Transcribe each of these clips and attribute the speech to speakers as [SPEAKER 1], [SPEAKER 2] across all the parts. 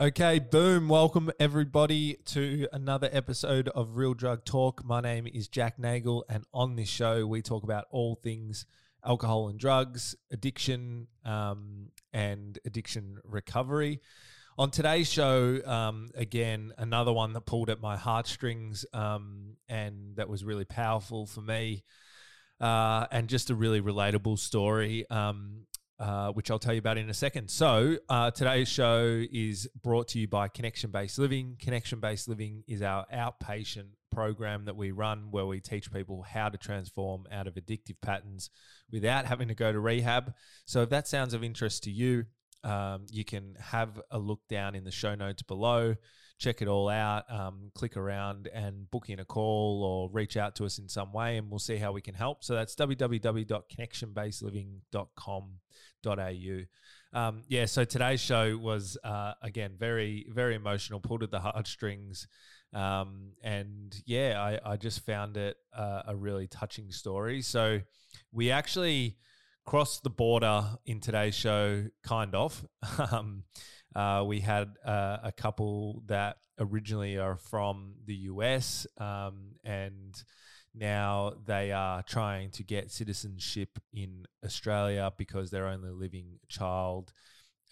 [SPEAKER 1] Okay, boom. Welcome everybody to another episode of Real Drug Talk. My name is Jack Nagel, and on this show, we talk about all things alcohol and drugs, addiction, um, and addiction recovery. On today's show, um, again, another one that pulled at my heartstrings um, and that was really powerful for me, uh, and just a really relatable story. Um, uh, which I'll tell you about in a second. So, uh, today's show is brought to you by Connection Based Living. Connection Based Living is our outpatient program that we run where we teach people how to transform out of addictive patterns without having to go to rehab. So, if that sounds of interest to you, um, you can have a look down in the show notes below check it all out, um, click around and book in a call or reach out to us in some way, and we'll see how we can help. So that's www.connectionbasedliving.com.au. Um, yeah, so today's show was uh, again very, very emotional, pulled at the heartstrings. Um, and yeah, I, I just found it uh, a really touching story. So we actually crossed the border in today's show, kind of. Um, uh, we had uh, a couple that originally are from the US um, and now they are trying to get citizenship in Australia because their only living child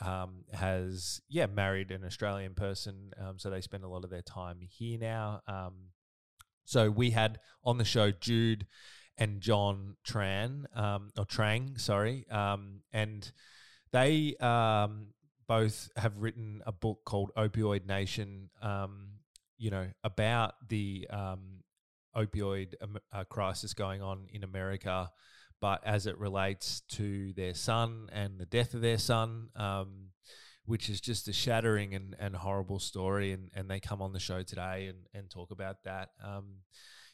[SPEAKER 1] um, has, yeah, married an Australian person. Um, so they spend a lot of their time here now. Um, so we had on the show Jude and John Tran, um, or Trang, sorry. Um, and they both have written a book called Opioid Nation, um, you know, about the um, opioid um, uh, crisis going on in America, but as it relates to their son and the death of their son, um, which is just a shattering and, and horrible story. And, and they come on the show today and, and talk about that. Um,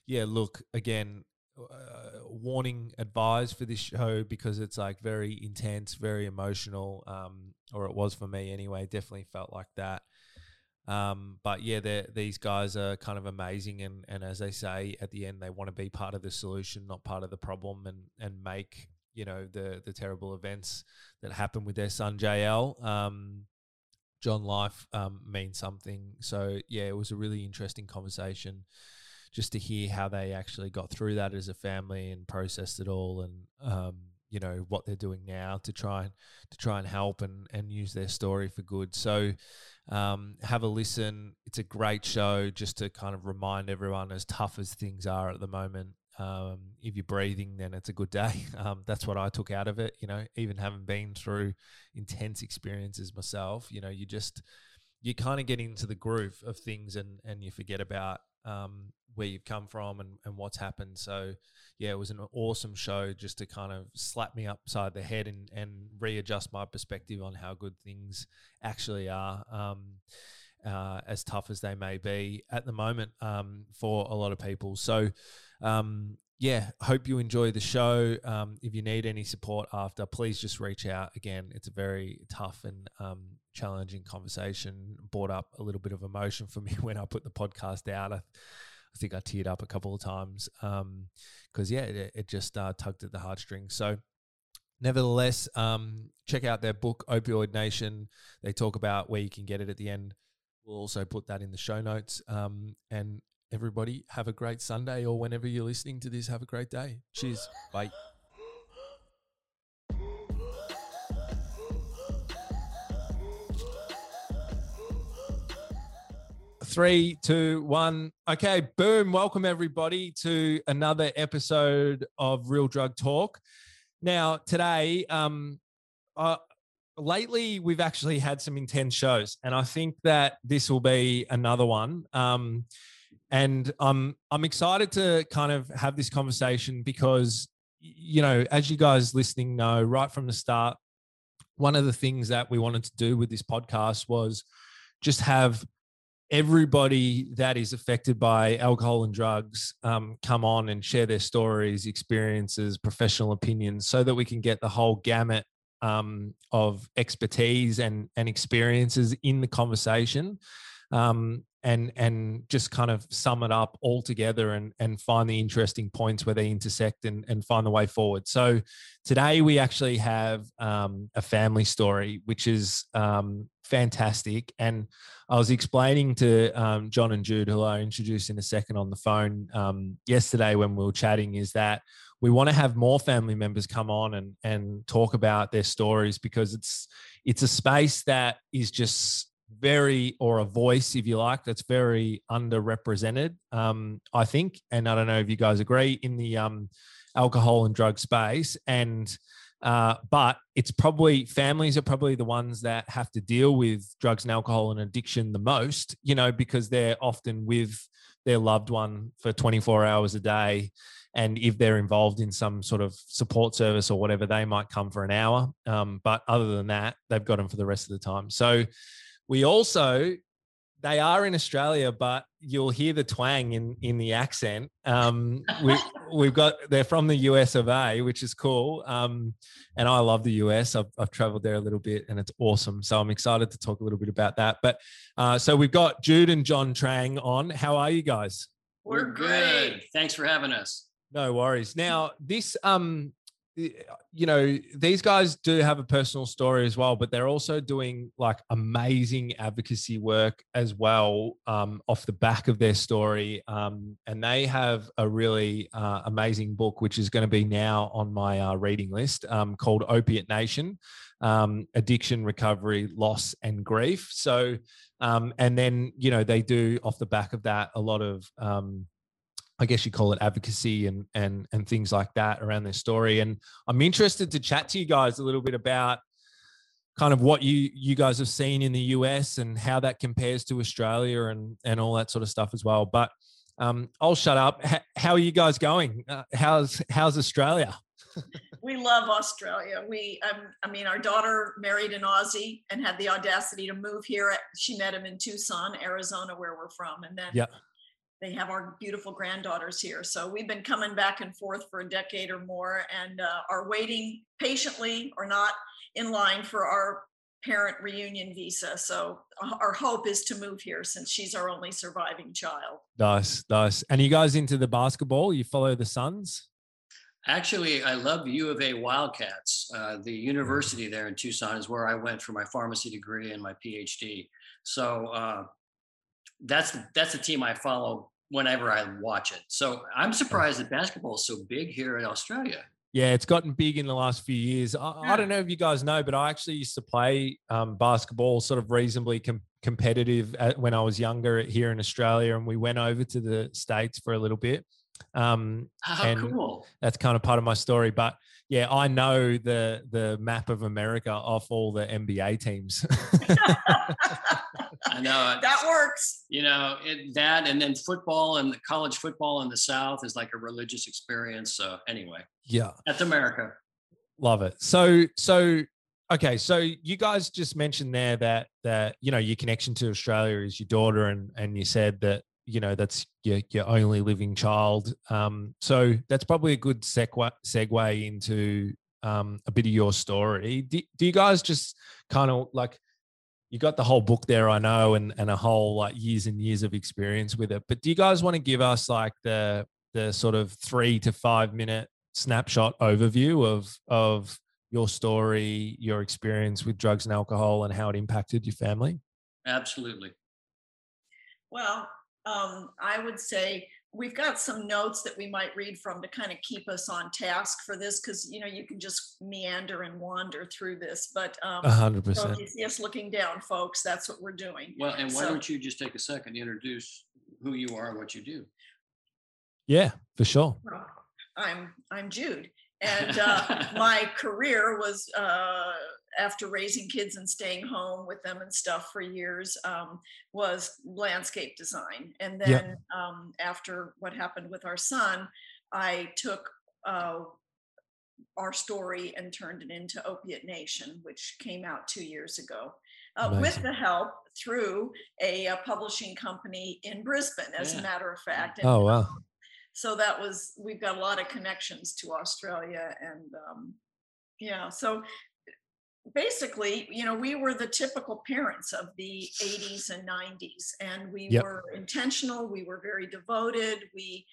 [SPEAKER 1] yeah, look, again, uh, warning advised for this show because it's like very intense, very emotional, um, or it was for me anyway. Definitely felt like that. Um, but yeah, these guys are kind of amazing, and and as they say at the end, they want to be part of the solution, not part of the problem, and and make you know the the terrible events that happen with their son JL. Um, John Life um, means something. So yeah, it was a really interesting conversation just to hear how they actually got through that as a family and processed it all and um, you know what they're doing now to try and to try and help and and use their story for good. So um, have a listen. It's a great show just to kind of remind everyone as tough as things are at the moment um, if you're breathing then it's a good day. Um, that's what i took out of it you know even having been through intense experiences myself you know you just you kind of get into the groove of things and and you forget about um, where you've come from and, and what's happened. So, yeah, it was an awesome show just to kind of slap me upside the head and, and readjust my perspective on how good things actually are, um, uh, as tough as they may be at the moment um, for a lot of people. So, um, yeah, hope you enjoy the show. Um, if you need any support after, please just reach out. Again, it's a very tough and um, challenging conversation. Brought up a little bit of emotion for me when I put the podcast out. I, I think I teared up a couple of times because um, yeah, it, it just uh, tugged at the heartstrings. So. Nevertheless, um, check out their book, Opioid Nation. They talk about where you can get it at the end. We'll also put that in the show notes. Um, and everybody, have a great Sunday, or whenever you're listening to this, have a great day. Cheers. Bye. Three, two, one. Okay, boom. Welcome, everybody, to another episode of Real Drug Talk. Now, today, um, uh, lately we've actually had some intense shows, and I think that this will be another one. Um, and I'm I'm excited to kind of have this conversation because you know, as you guys listening know, right from the start, one of the things that we wanted to do with this podcast was just have everybody that is affected by alcohol and drugs um, come on and share their stories, experiences, professional opinions, so that we can get the whole gamut um, of expertise and and experiences in the conversation. Um, and and just kind of sum it up all together and and find the interesting points where they intersect and, and find the way forward. So today we actually have um, a family story, which is um, fantastic. And I was explaining to um, John and Jude, who I introduced in a second on the phone um, yesterday when we were chatting, is that we want to have more family members come on and and talk about their stories because it's it's a space that is just very or a voice if you like that's very underrepresented. Um, i think and i don't know if you guys agree in the um, alcohol and drug space and uh, but it's probably families are probably the ones that have to deal with drugs and alcohol and addiction the most you know because they're often with their loved one for 24 hours a day and if they're involved in some sort of support service or whatever they might come for an hour. Um, but other than that they've got them for the rest of the time. So we also they are in Australia, but you'll hear the twang in in the accent. Um, we we've got they're from the US of A, which is cool. Um, and I love the US. I've I've traveled there a little bit, and it's awesome. So I'm excited to talk a little bit about that. But uh, so we've got Jude and John Trang on. How are you guys?
[SPEAKER 2] We're good. Thanks for having us.
[SPEAKER 1] No worries. Now this um you know these guys do have a personal story as well but they're also doing like amazing advocacy work as well um, off the back of their story. Um, and they have a really uh, amazing book which is going to be now on my uh, reading list um, called opiate nation um, addiction recovery loss and grief. So um, and then you know they do off the back of that a lot of um, I guess you call it advocacy and and and things like that around their story. And I'm interested to chat to you guys a little bit about kind of what you you guys have seen in the US and how that compares to Australia and and all that sort of stuff as well. But um, I'll shut up. H- how are you guys going? Uh, how's how's Australia?
[SPEAKER 3] we love Australia. We, um, I mean, our daughter married an Aussie and had the audacity to move here. She met him in Tucson, Arizona, where we're from, and then
[SPEAKER 1] yeah
[SPEAKER 3] they have our beautiful granddaughters here. So we've been coming back and forth for a decade or more and uh, are waiting patiently or not in line for our parent reunion visa. So uh, our hope is to move here since she's our only surviving child.
[SPEAKER 1] Nice, nice. And you guys into the basketball? You follow the Suns?
[SPEAKER 2] Actually, I love U of A Wildcats. Uh, the university there in Tucson is where I went for my pharmacy degree and my PhD. So uh, that's that's the team I follow whenever I watch it. So I'm surprised that basketball is so big here in Australia.
[SPEAKER 1] Yeah, it's gotten big in the last few years. I, yeah. I don't know if you guys know, but I actually used to play um, basketball, sort of reasonably com- competitive at, when I was younger here in Australia, and we went over to the states for a little bit.
[SPEAKER 2] Um, How and cool!
[SPEAKER 1] That's kind of part of my story, but yeah, I know the the map of America off all the NBA teams.
[SPEAKER 2] I know
[SPEAKER 3] that works.
[SPEAKER 2] You know it, that, and then football and college football in the South is like a religious experience. So anyway,
[SPEAKER 1] yeah,
[SPEAKER 2] that's America.
[SPEAKER 1] Love it. So so okay, so you guys just mentioned there that that you know your connection to Australia is your daughter, and and you said that you know that's your, your only living child um, so that's probably a good segue, segue into um, a bit of your story do, do you guys just kind of like you got the whole book there i know and, and a whole like years and years of experience with it but do you guys want to give us like the the sort of three to five minute snapshot overview of of your story your experience with drugs and alcohol and how it impacted your family?
[SPEAKER 2] Absolutely.
[SPEAKER 3] Well um, I would say we've got some notes that we might read from to kind of keep us on task for this because you know you can just meander and wander through this but um,
[SPEAKER 1] 100%
[SPEAKER 3] so if you see us looking down folks that's what we're doing.
[SPEAKER 2] Well and why so, don't you just take a second to introduce who you are and what you do?
[SPEAKER 1] Yeah for sure.
[SPEAKER 3] I'm i'm jude and uh, my career was uh, after raising kids and staying home with them and stuff for years um, was landscape design and then yep. um, after what happened with our son i took uh, our story and turned it into Opioid Nation which came out two years ago uh, with the help through a, a, publishing company in brisbane as yeah. a matter of fact
[SPEAKER 1] and, oh wow um,
[SPEAKER 3] so that was we've got a lot of connections to australia and um, yeah so basically, you know, we were the typical parents of the 80s and 90s, and we
[SPEAKER 1] Yep.
[SPEAKER 3] were intentional. We were very devoted. We,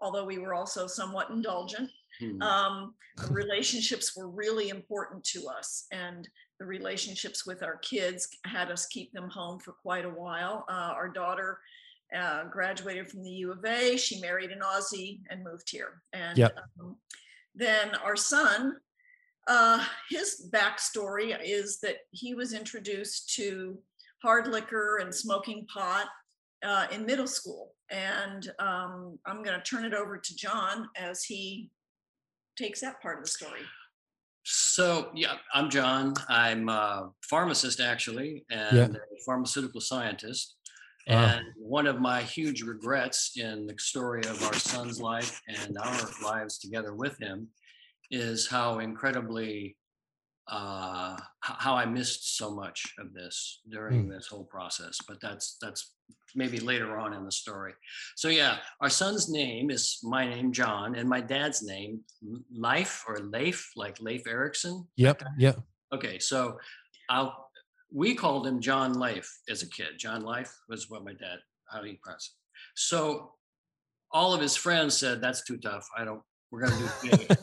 [SPEAKER 3] although we were also somewhat indulgent,
[SPEAKER 2] Hmm.
[SPEAKER 3] um, relationships were really important to us, and the relationships with our kids had us keep them home for quite a while. Uh, our daughter uh, graduated from the U of A. She married an Aussie and moved here. And
[SPEAKER 1] Yep.
[SPEAKER 3] um, then our son, uh, his backstory is that he was introduced to hard liquor and smoking pot uh, in middle school. And um, I'm going to turn it over to John as he takes that part of the story.
[SPEAKER 2] So, yeah, I'm John. I'm a pharmacist actually, and a pharmaceutical scientist.
[SPEAKER 1] Wow.
[SPEAKER 2] And one of my huge regrets in the story of our son's life and our lives together with him is how incredibly uh how I missed so much of this during this whole process. But that's that's maybe later on in the story. So yeah, our son's name is my name, John, and my dad's name, Life or Leif, like Leif Erikson.
[SPEAKER 1] Yep. Yep.
[SPEAKER 2] Okay, so I'll we called him John Life as a kid. John Life was what my dad how he pressed. So all of his friends said that's too tough. I don't. We're gonna do. Jay."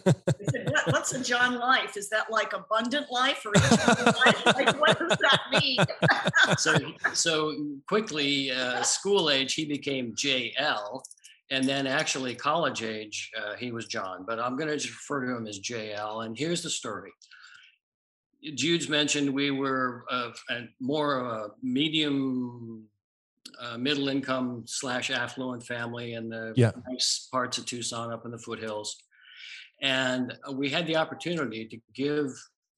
[SPEAKER 3] They what, what's a John life? Is that like abundant life or eternal life? Like, what does that mean?
[SPEAKER 2] so so quickly, uh, school age, he became JL, and then actually college age, uh, he was John. But I'm gonna just refer to him as JL. And here's the story. Jude's mentioned we were uh, a, more of a medium, uh, middle income slash affluent family in the
[SPEAKER 1] Yeah.
[SPEAKER 2] nice parts of Tucson up in the foothills. And uh, we had the opportunity to give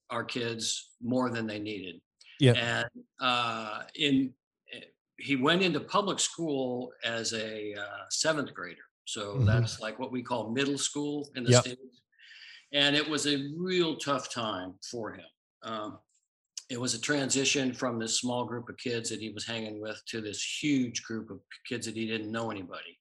[SPEAKER 2] our kids more than they needed.
[SPEAKER 1] Yeah.
[SPEAKER 2] And uh, in eh, he went into public school as a uh, seventh grader. So
[SPEAKER 1] Mhm.
[SPEAKER 2] that's like what we call middle school in the
[SPEAKER 1] Yep.
[SPEAKER 2] States. And it was a real tough time for him. Um, it was a transition from this small group of kids that he was hanging with to this huge group of kids that he didn't know anybody.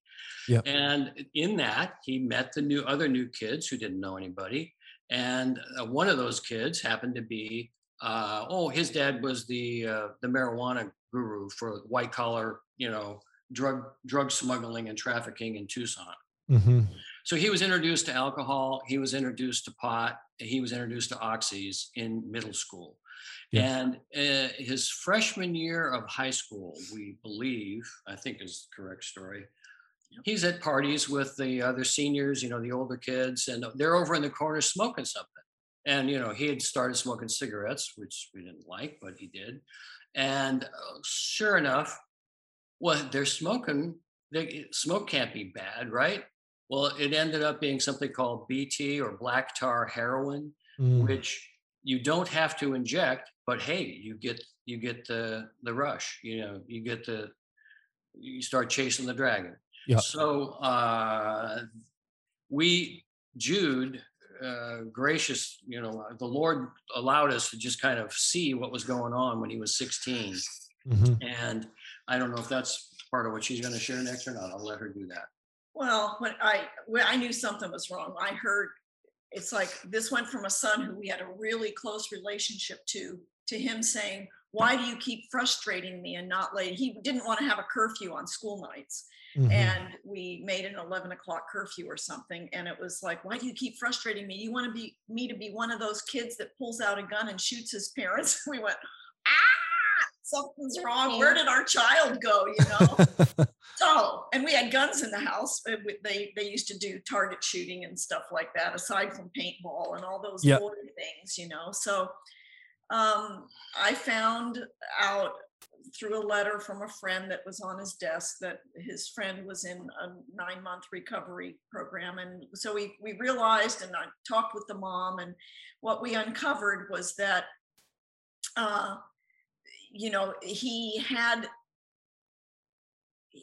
[SPEAKER 1] Yep.
[SPEAKER 2] And in that, he met the new other new kids who didn't know anybody. And uh, one of those kids happened to be, uh, oh, his dad was the uh, the marijuana guru for white collar, you know, drug drug smuggling and trafficking in Tucson.
[SPEAKER 1] hmm
[SPEAKER 2] So he was introduced to alcohol. He was introduced to pot. He was introduced to oxys in middle school.
[SPEAKER 1] Yeah.
[SPEAKER 2] And uh, his freshman year of high school, we believe, I think is the correct story. He's at parties with the other seniors, you know, the older kids, and they're over in the corner smoking something. And, you know, he had started smoking cigarettes, which we didn't like, but he did. And uh, sure enough, well, they're smoking. They, smoke can't be bad, right? Well, it ended up being something called BT or black tar heroin,
[SPEAKER 1] Mm.
[SPEAKER 2] which you don't have to inject, but hey, you get you get the the rush. You know, you get the you start chasing the dragon.
[SPEAKER 1] Yeah.
[SPEAKER 2] So uh, we Jude, uh, gracious, you know, the Lord allowed us to just kind of see what was going on when he was 16.
[SPEAKER 1] Mhm.
[SPEAKER 2] And I don't know if that's part of what she's going to share next or not. I'll let her do that.
[SPEAKER 3] Well, when I when I knew something was wrong, I heard it's like this went from a son who we had a really close relationship to to him saying, "Why do you keep frustrating me and not late?" He didn't want to have a curfew on school nights,
[SPEAKER 1] Mhm.
[SPEAKER 3] and we made an 11 o'clock curfew or something. And it was like, "Why do you keep frustrating me? You want to be me to be one of those kids that pulls out a gun and shoots his parents?" We went, "Ah, something's wrong. Where did our child go?" You know. So, and we had guns in the house. They they used to do target shooting and stuff like that, aside from paintball and all those
[SPEAKER 1] Yep.
[SPEAKER 3] boring things, you know. So, um, I found out through a letter from a friend that was on his desk that his friend was in a nine month recovery program, and so we we realized, and I talked with the mom, and what we uncovered was that, uh, you know, he had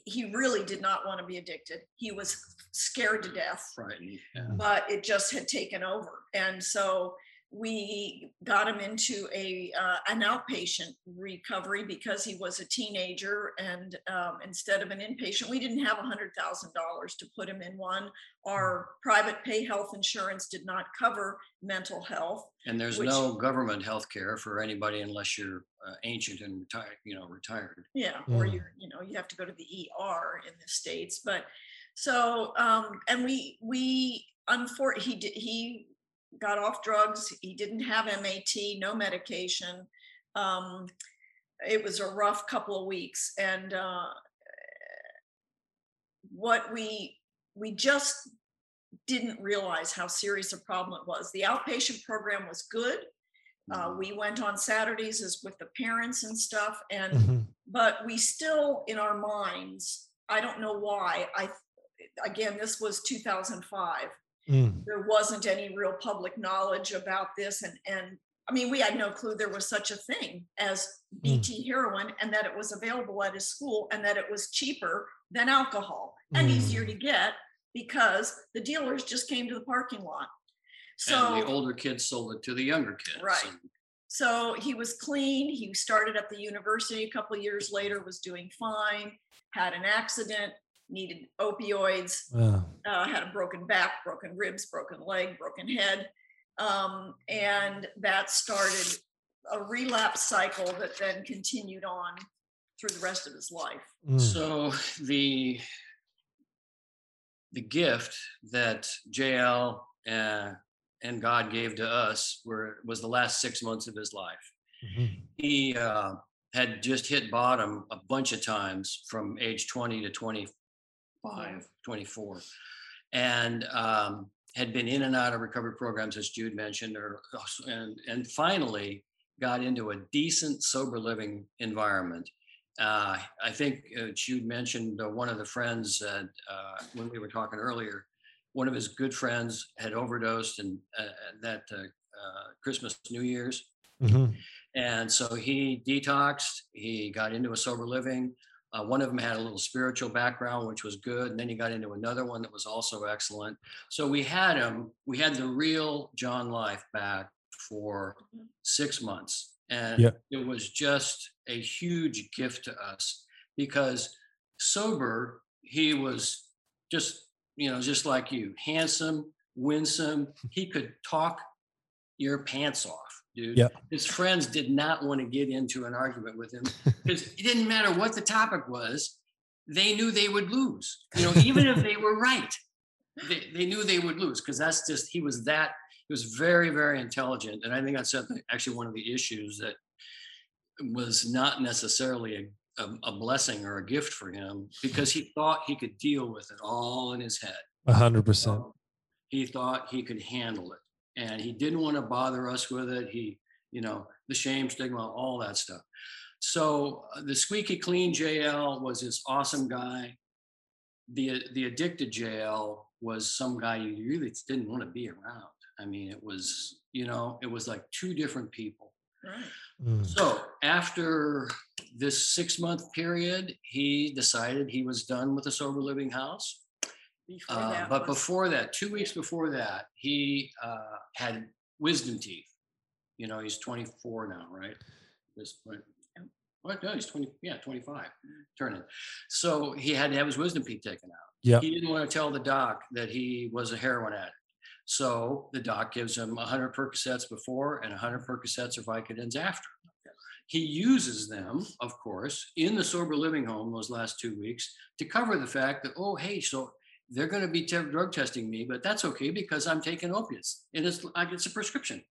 [SPEAKER 3] he really did not want to be addicted. He was scared to death,
[SPEAKER 2] Frightened. Yeah.
[SPEAKER 3] but it just had taken over. And so we got him into a uh, an outpatient recovery because he was a teenager and um, instead of an inpatient we didn't have $100000 to put him in one. Our private pay health insurance did not cover mental health
[SPEAKER 2] and there's which, no government health care for anybody unless you're uh, ancient and retired you know retired.
[SPEAKER 3] Yeah mm. or you're you know you have to go to the er in the states but so um and we we unfortunately he did he got off drugs. He didn't have MAT, no medication. Um, it was a rough couple of weeks, and uh, what we we just didn't realize how serious a problem it was. The outpatient program was good. Uh, mm-hmm. we went on Saturdays as with the parents and stuff, and mm-hmm. but we still in our minds. I don't know why. I again, this was 2005. Mm. There wasn't any real public knowledge about this. And, and I mean, we had no clue there was such a thing as BT mm. heroin and that it was available at his school and that it was cheaper than alcohol and mm. easier to get because the dealers just came to the parking lot.
[SPEAKER 2] So and the older kids sold it to the younger kids.
[SPEAKER 3] Right. So he was clean. He started at the university a couple years later, was doing fine, had an accident, needed opioids, uh, had a broken back, broken ribs, broken leg, broken head. Um, and that started a relapse cycle that then continued on through the rest of his life.
[SPEAKER 2] Mm. So the the gift that JL uh, and God gave to us were was the last six months of his life. Mm-hmm. He uh, had just hit bottom a bunch of times from age 20 to 20, 25, 24, and um, had been in and out of recovery programs, as Jude mentioned, or and and finally got into a decent sober living environment. Uh, I think uh, Jude mentioned uh, one of the friends that uh, when we were talking earlier, one of his good friends had overdosed and uh, that uh, Christmas, New Year's. Mm-hmm. And so he detoxed, he got into a sober living. Uh, one of them had a little spiritual background, which was good. And then he got into another one that was also excellent. So we had him, we had the real John Life back for six months. And yep. it was just a huge gift to us because sober, he was just, you know, just like you, handsome, winsome. He could talk your pants off dude. Yep. His friends did not want to get into an argument with him because it didn't matter what the topic was. They knew they would lose. You know, even if they were right, they, they knew they would lose because that's just he was that he was very very intelligent, and I think that's actually one of the issues that was not necessarily a, a, a blessing or a gift for him because he thought he could deal with it all in his head.
[SPEAKER 1] A hundred percent.
[SPEAKER 2] He thought he could handle it and he didn't want to bother us with it. He, you know, the shame, stigma, all that stuff. So uh, the squeaky clean JL was this awesome guy. The the addicted JL was some guy you really didn't want to be around. I mean, it was, you know, it was like two different people. Right. Mm. So after this six month period, he decided he was done with the sober living house. Before uh, but was- before that, two weeks before that, he uh, had wisdom teeth. You know, he's 24 now, right? This point. What? No, he's 20. Yeah, 25, turning. So he had to have his wisdom teeth taken out. Yeah. He didn't want to tell the doc that he was a heroin addict. So the doc gives him 100 Percocets before and 100 Percocets or Vicodins after. He uses them, of course, in the sober living home those last two weeks to cover the fact that, oh, hey, so they're going to be te- drug testing me, but that's okay because I'm taking opiates and it's like it's a prescription.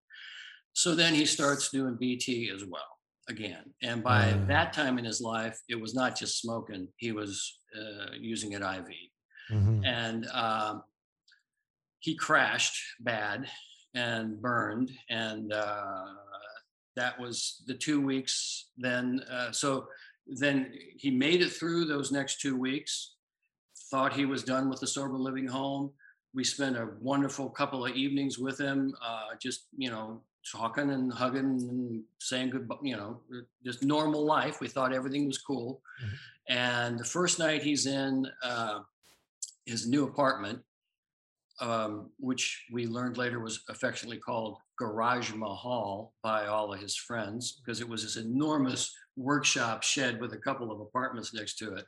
[SPEAKER 2] So then he starts doing BT as well again. And by mm. that time in his life, it was not just smoking; he was uh, using it IV, mm-hmm. and um, he crashed bad and burned, and uh, that was the two weeks. Then, uh, so then he made it through those next two weeks thought he was done with the sober living home. We spent a wonderful couple of evenings with him, uh, just you know, talking and hugging and saying goodbye. You know, just normal life. We thought everything was cool. Mm-hmm. And the first night he's in uh, his new apartment, um, which we learned later was affectionately called Garage Mahal by all of his friends because it was this enormous workshop shed with a couple of apartments next to it.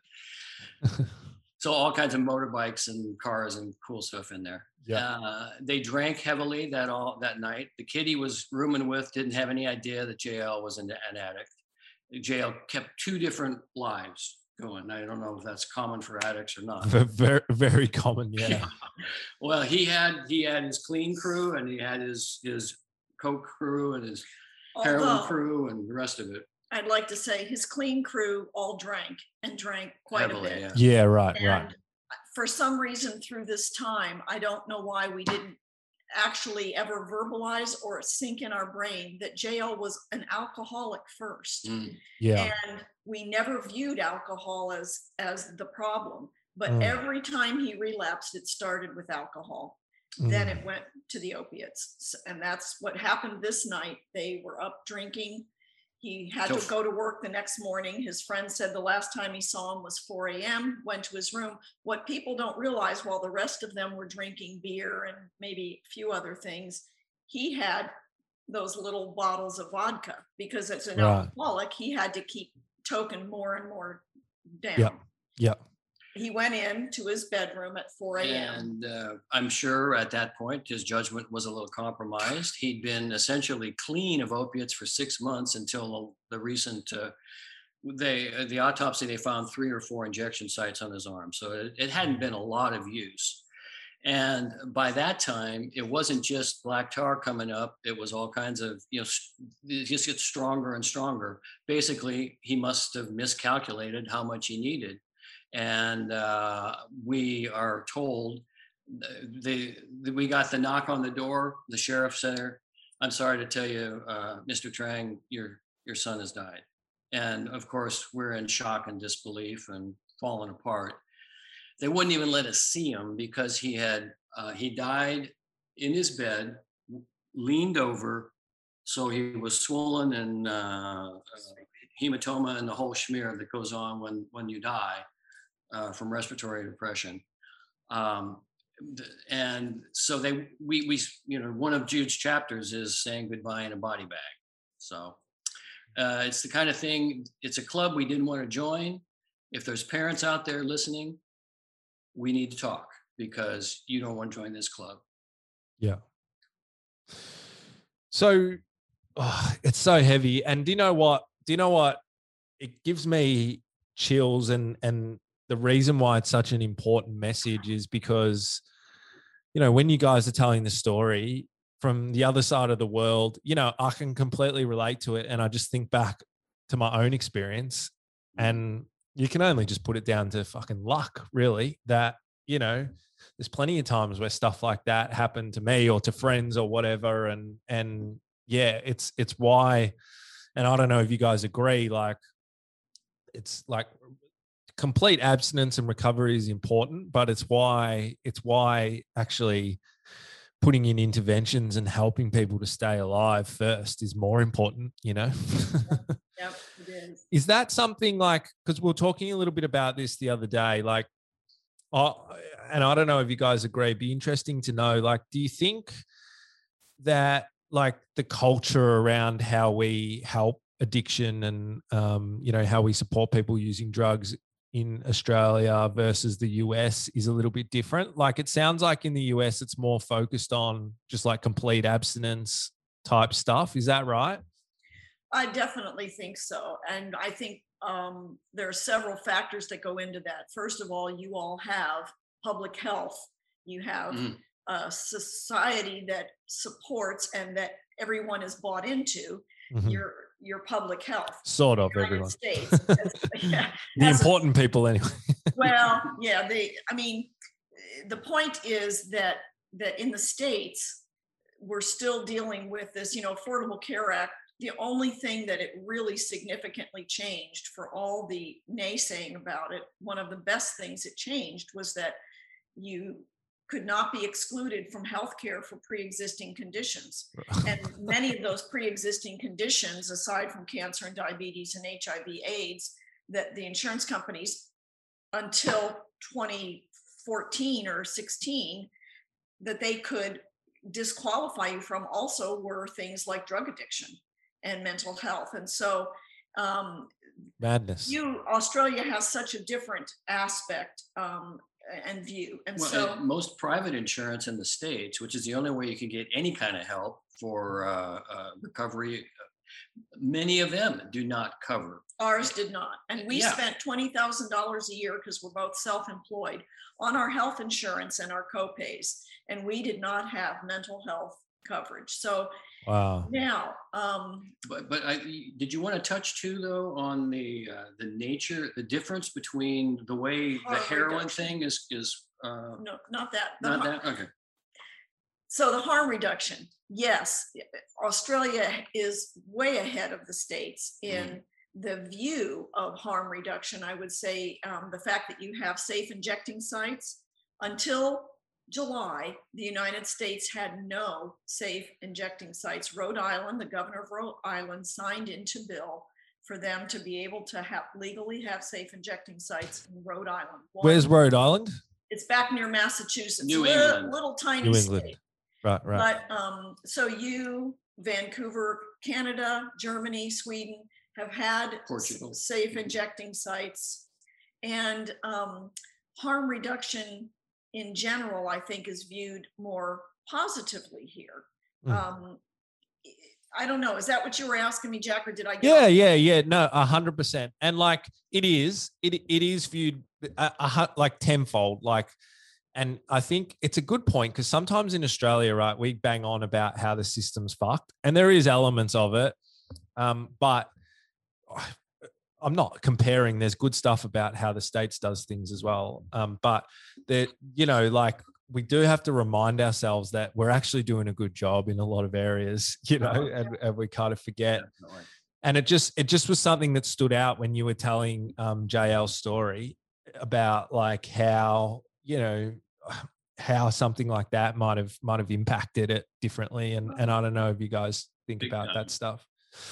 [SPEAKER 2] so all kinds of motorbikes and cars and cool stuff in there.
[SPEAKER 1] Yeah.
[SPEAKER 2] Uh, they drank heavily that all that night. The kid he was rooming with didn't have any idea that JL was an, an addict. JL kept two different lives going. I don't know if that's common for addicts or not.
[SPEAKER 1] very very common, yeah.
[SPEAKER 2] Yeah. Well, he had he had his clean crew and he had his his coke crew and his heroin
[SPEAKER 3] Although,
[SPEAKER 2] crew and the rest of it.
[SPEAKER 3] I'd like to say his clean crew all drank and drank quite
[SPEAKER 2] Heavily,
[SPEAKER 3] a bit.
[SPEAKER 2] yeah.
[SPEAKER 1] Yeah, right,
[SPEAKER 3] And
[SPEAKER 1] right.
[SPEAKER 3] for some reason through this time, I don't know why we didn't actually ever verbalize or sink in our brain that JL was an alcoholic first.
[SPEAKER 2] Mm.
[SPEAKER 1] Yeah.
[SPEAKER 3] And we never viewed alcohol as as the problem. But
[SPEAKER 1] Mm.
[SPEAKER 3] every time he relapsed, it started with alcohol. Then
[SPEAKER 1] Mm.
[SPEAKER 3] it went to the opiates. And that's what happened this night. They were up drinking. He had to go to work the next morning. His friend said the last time he saw him was 4 a.m., went to his room. What people don't realize while the rest of them were drinking beer and maybe a few other things, he had those little bottles of vodka because as an
[SPEAKER 1] Right.
[SPEAKER 3] alcoholic, he had to keep token more and more down.
[SPEAKER 1] Yep. Yep.
[SPEAKER 3] He went in to his bedroom at 4 a.m.
[SPEAKER 2] And uh, I'm sure at that point his judgment was a little compromised. He'd been essentially clean of opiates for six months until the recent. Uh, they uh, the autopsy they found three or four injection sites on his arm, so it, it hadn't been a lot of use. And by that time, it wasn't just black tar coming up; it was all kinds of you know, it just gets stronger and stronger. Basically, he must have miscalculated how much he needed and uh, we are told the, the we got the knock on the door. The sheriff said, "I'm sorry to tell you, uh, Mr. Trang, your your son has died." And of course, we're in shock and disbelief and falling apart. They wouldn't even let us see him because he had uh, he died in his bed, leaned over, so he was swollen and uh, uh, hematoma and the whole schmear that goes on when when you die uh, from respiratory depression. Um, and so they, we, we, you know, one of Jude's chapters is saying goodbye in a body bag. So uh, it's the kind of thing, it's a club we didn't want to join. If there's parents out there listening, we need to talk because you don't want to join this club.
[SPEAKER 1] Yeah. So oh, it's so heavy. And do you know what? Do you know what? It gives me chills and and the reason why it's such an important message is because you know when you guys are telling the story from the other side of the world you know i can completely relate to it and i just think back to my own experience and you can only just put it down to fucking luck really that you know there's plenty of times where stuff like that happened to me or to friends or whatever and and yeah it's it's why and i don't know if you guys agree like it's like complete abstinence and recovery is important but it's why it's why actually putting in interventions and helping people to stay alive first is more important you know?
[SPEAKER 3] Yep, is.
[SPEAKER 1] That something like because we are talking a little bit about this the other day like oh, and i don't know if you guys agree it'd be interesting to know like do you think that like the culture around how we help addiction and um, you know how we support people using drugs in australia versus the us is a little bit different like it sounds like in the us it's more focused on just like complete abstinence type stuff is that right
[SPEAKER 3] I definitely think so. And I think um, there are several factors that go into that. First of all, you all have public health, you have
[SPEAKER 2] Mhm.
[SPEAKER 3] a society that supports and that everyone is bought into
[SPEAKER 1] Mhm.
[SPEAKER 3] your your public health.
[SPEAKER 1] sort of everyone
[SPEAKER 3] States, as- yeah,
[SPEAKER 1] the
[SPEAKER 3] as a-
[SPEAKER 1] important people anyway
[SPEAKER 3] well, yeah, The I mean, the point is that, that in the States, we're still dealing with this, you know, Affordable Care Act. The only thing that it really significantly changed for all the naysaying about it, one of the best things it changed was that you could not be excluded from health care for pre-existing conditions. And many of those pre-existing conditions, aside from cancer and diabetes and HIV AIDS, that the insurance companies until 2014 or 16 that they could disqualify you from also were things like drug addiction and mental health. And so um,
[SPEAKER 1] madness.
[SPEAKER 3] You Australia has such a different aspect um, and view, and
[SPEAKER 2] well,
[SPEAKER 3] so
[SPEAKER 2] and most private insurance in the states, which is the only way you can get any kind of help for uh, uh, recovery, many of them do not cover.
[SPEAKER 3] Ours did not, and we
[SPEAKER 2] Yeah.
[SPEAKER 3] spent twenty thousand dollars a year because we're both self-employed on our health insurance and our copays, and we did not have mental health coverage. So
[SPEAKER 1] Wow.
[SPEAKER 3] now, um,
[SPEAKER 2] But but I did you want to touch too though on the uh, the nature, the difference between the way the heroin
[SPEAKER 3] reduction.
[SPEAKER 2] thing is is uh,
[SPEAKER 3] no, not that. the
[SPEAKER 2] not
[SPEAKER 3] har-
[SPEAKER 2] that okay.
[SPEAKER 3] So the harm reduction, yes, Australia is way ahead of the states in the view of harm reduction. I would say um, the fact that you have safe injecting sites until July, the United States had no safe injecting sites. Rhode Island, the governor of Rhode Island signed into bill for them to be able to have legally have safe injecting sites in Rhode Island. One-
[SPEAKER 1] Where's Rhode Island?
[SPEAKER 3] it's back near Massachusetts,
[SPEAKER 2] New
[SPEAKER 3] li-
[SPEAKER 2] England.
[SPEAKER 3] little tiny
[SPEAKER 1] New
[SPEAKER 3] state.
[SPEAKER 1] England. Right, right.
[SPEAKER 3] But um, so you, Vancouver, Canada, Germany, Sweden have had
[SPEAKER 2] Portugal.
[SPEAKER 3] safe injecting sites. And um, harm reduction in general, I think, is viewed more positively here.
[SPEAKER 1] Mm.
[SPEAKER 3] Um, I don't know. Is that what you were asking me, Jack, or did I? get
[SPEAKER 1] Yeah, yeah, yeah. No, a hundred percent. And like it is, it it is viewed a, a, like tenfold. Like, and I think it's a good point because sometimes in Australia, right, we bang on about how the system's fucked, and there is elements of it. Um, but I'm not comparing. There's good stuff about how the states does things as well. Um, but that you know, like we do have to remind ourselves that we're actually doing a good job in a lot of areas. You know, and, and we kind of forget
[SPEAKER 2] Definitely.
[SPEAKER 1] and it just it just was something that stood out when you were telling um JL's story about like how you know how something like that might have might have impacted it differently and and I don't know if you guys think
[SPEAKER 2] Big
[SPEAKER 1] about
[SPEAKER 2] time.
[SPEAKER 1] that stuff.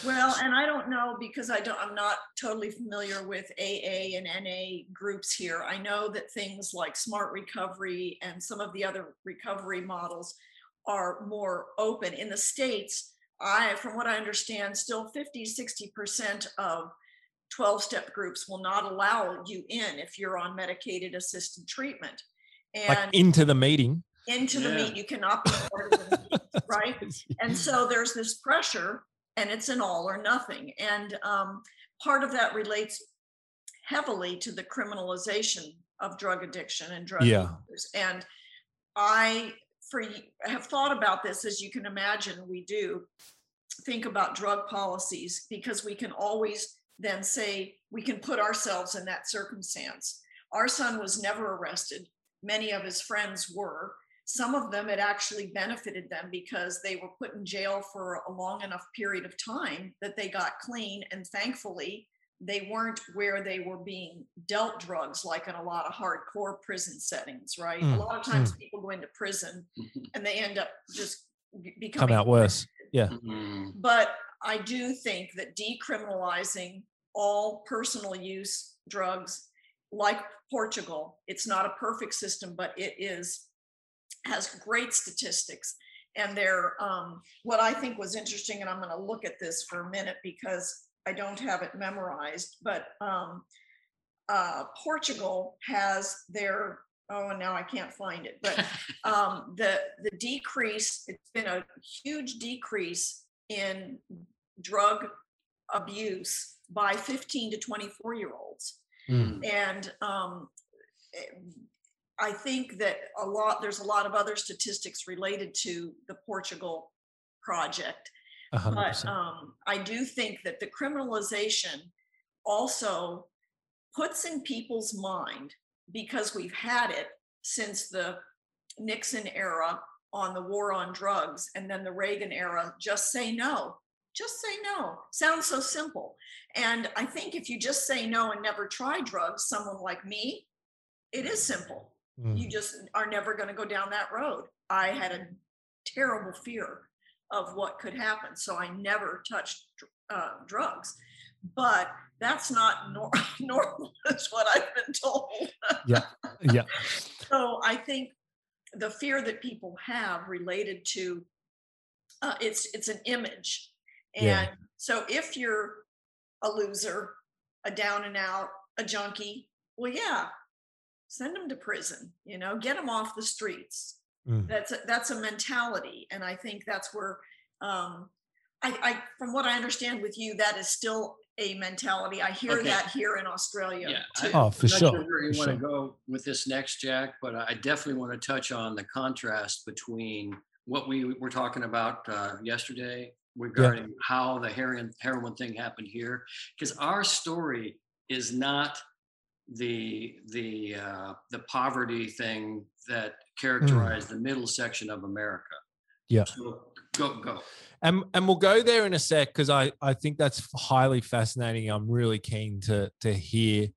[SPEAKER 3] Well, and I don't know because I don't, I'm not totally familiar with AA and NA groups here. I know that things like smart recovery and some of the other recovery models are more open. In the States, I, from what I understand, still 50, 60% of 12 step groups will not allow you in if you're on medicated assisted treatment.
[SPEAKER 1] Like
[SPEAKER 3] And
[SPEAKER 1] into the meeting.
[SPEAKER 3] into the
[SPEAKER 2] Yeah.
[SPEAKER 3] meet, you cannot be part of the meeting, right? and so there's this pressure and it's an all or nothing. And um, part of that relates heavily to the criminalization of drug addiction and drug
[SPEAKER 1] Yeah.
[SPEAKER 3] users. And i for have thought about this as you can imagine we do think about drug policies because we can always then say we can put ourselves in that circumstance. Our son was never arrested. Many of his friends were some of them it actually benefited them because they were put in jail for a long enough period of time that they got clean and thankfully they weren't where they were being dealt drugs like in a lot of hardcore prison settings right?
[SPEAKER 1] Mm,
[SPEAKER 3] a lot of times people go into prison and they end up just be-
[SPEAKER 1] Come
[SPEAKER 3] becoming
[SPEAKER 1] out worse.
[SPEAKER 2] Mhm.
[SPEAKER 3] but I do think that decriminalizing all personal use drugs, like Portugal, it's not a perfect system, but it is has great statistics. And they're um, what I think was interesting, and I'm going to look at this for a minute because I don't have it memorized. But um, uh, Portugal has their oh, and now I can't find it, but um, the the decrease it's been a huge decrease in drug abuse by 15 to 24 year olds
[SPEAKER 1] Mm.
[SPEAKER 3] and um, i think that a lot there's a lot of other statistics related to the portugal project
[SPEAKER 1] A hundred
[SPEAKER 3] but um, I do think that the criminalization also puts in people's mind because we've had it since the Nixon era on the war on drugs and then the Reagan era just say no just say no. Sounds so simple. And I think if you just say no and never try drugs someone like me it is simple
[SPEAKER 1] Mm.
[SPEAKER 3] you just are never going to go down that road. I had a terrible fear of what could happen, so I never touched uh, drugs. But that's not nor- normal, is what I've been told.
[SPEAKER 1] Yeah. Yeah.
[SPEAKER 3] So I think the fear that people have related to uh, it's it's an image and
[SPEAKER 1] Yeah.
[SPEAKER 3] so if you're a loser a down and out a junkie well yeah send them to prison you know get them off the streets
[SPEAKER 1] Mm.
[SPEAKER 3] that's a, that's a mentality and i think that's where um I, I from what i understand with you that is still a mentality i hear
[SPEAKER 2] Okay.
[SPEAKER 3] that here in australia
[SPEAKER 2] Yeah,
[SPEAKER 3] too.
[SPEAKER 1] Oh, for
[SPEAKER 2] I'm not
[SPEAKER 1] sure.
[SPEAKER 2] Where you
[SPEAKER 1] for
[SPEAKER 2] want to
[SPEAKER 1] sure.
[SPEAKER 2] go with this next, Jack? But I definitely want to touch on the contrast between what we were talking about uh, yesterday regarding how the heroin heroin thing happened here, because our story is not the the uh, the poverty thing that characterized the middle section of America.
[SPEAKER 1] Yeah.
[SPEAKER 2] So go go.
[SPEAKER 1] And and we'll go there in a sec because I I think that's highly fascinating. I'm really keen to to hear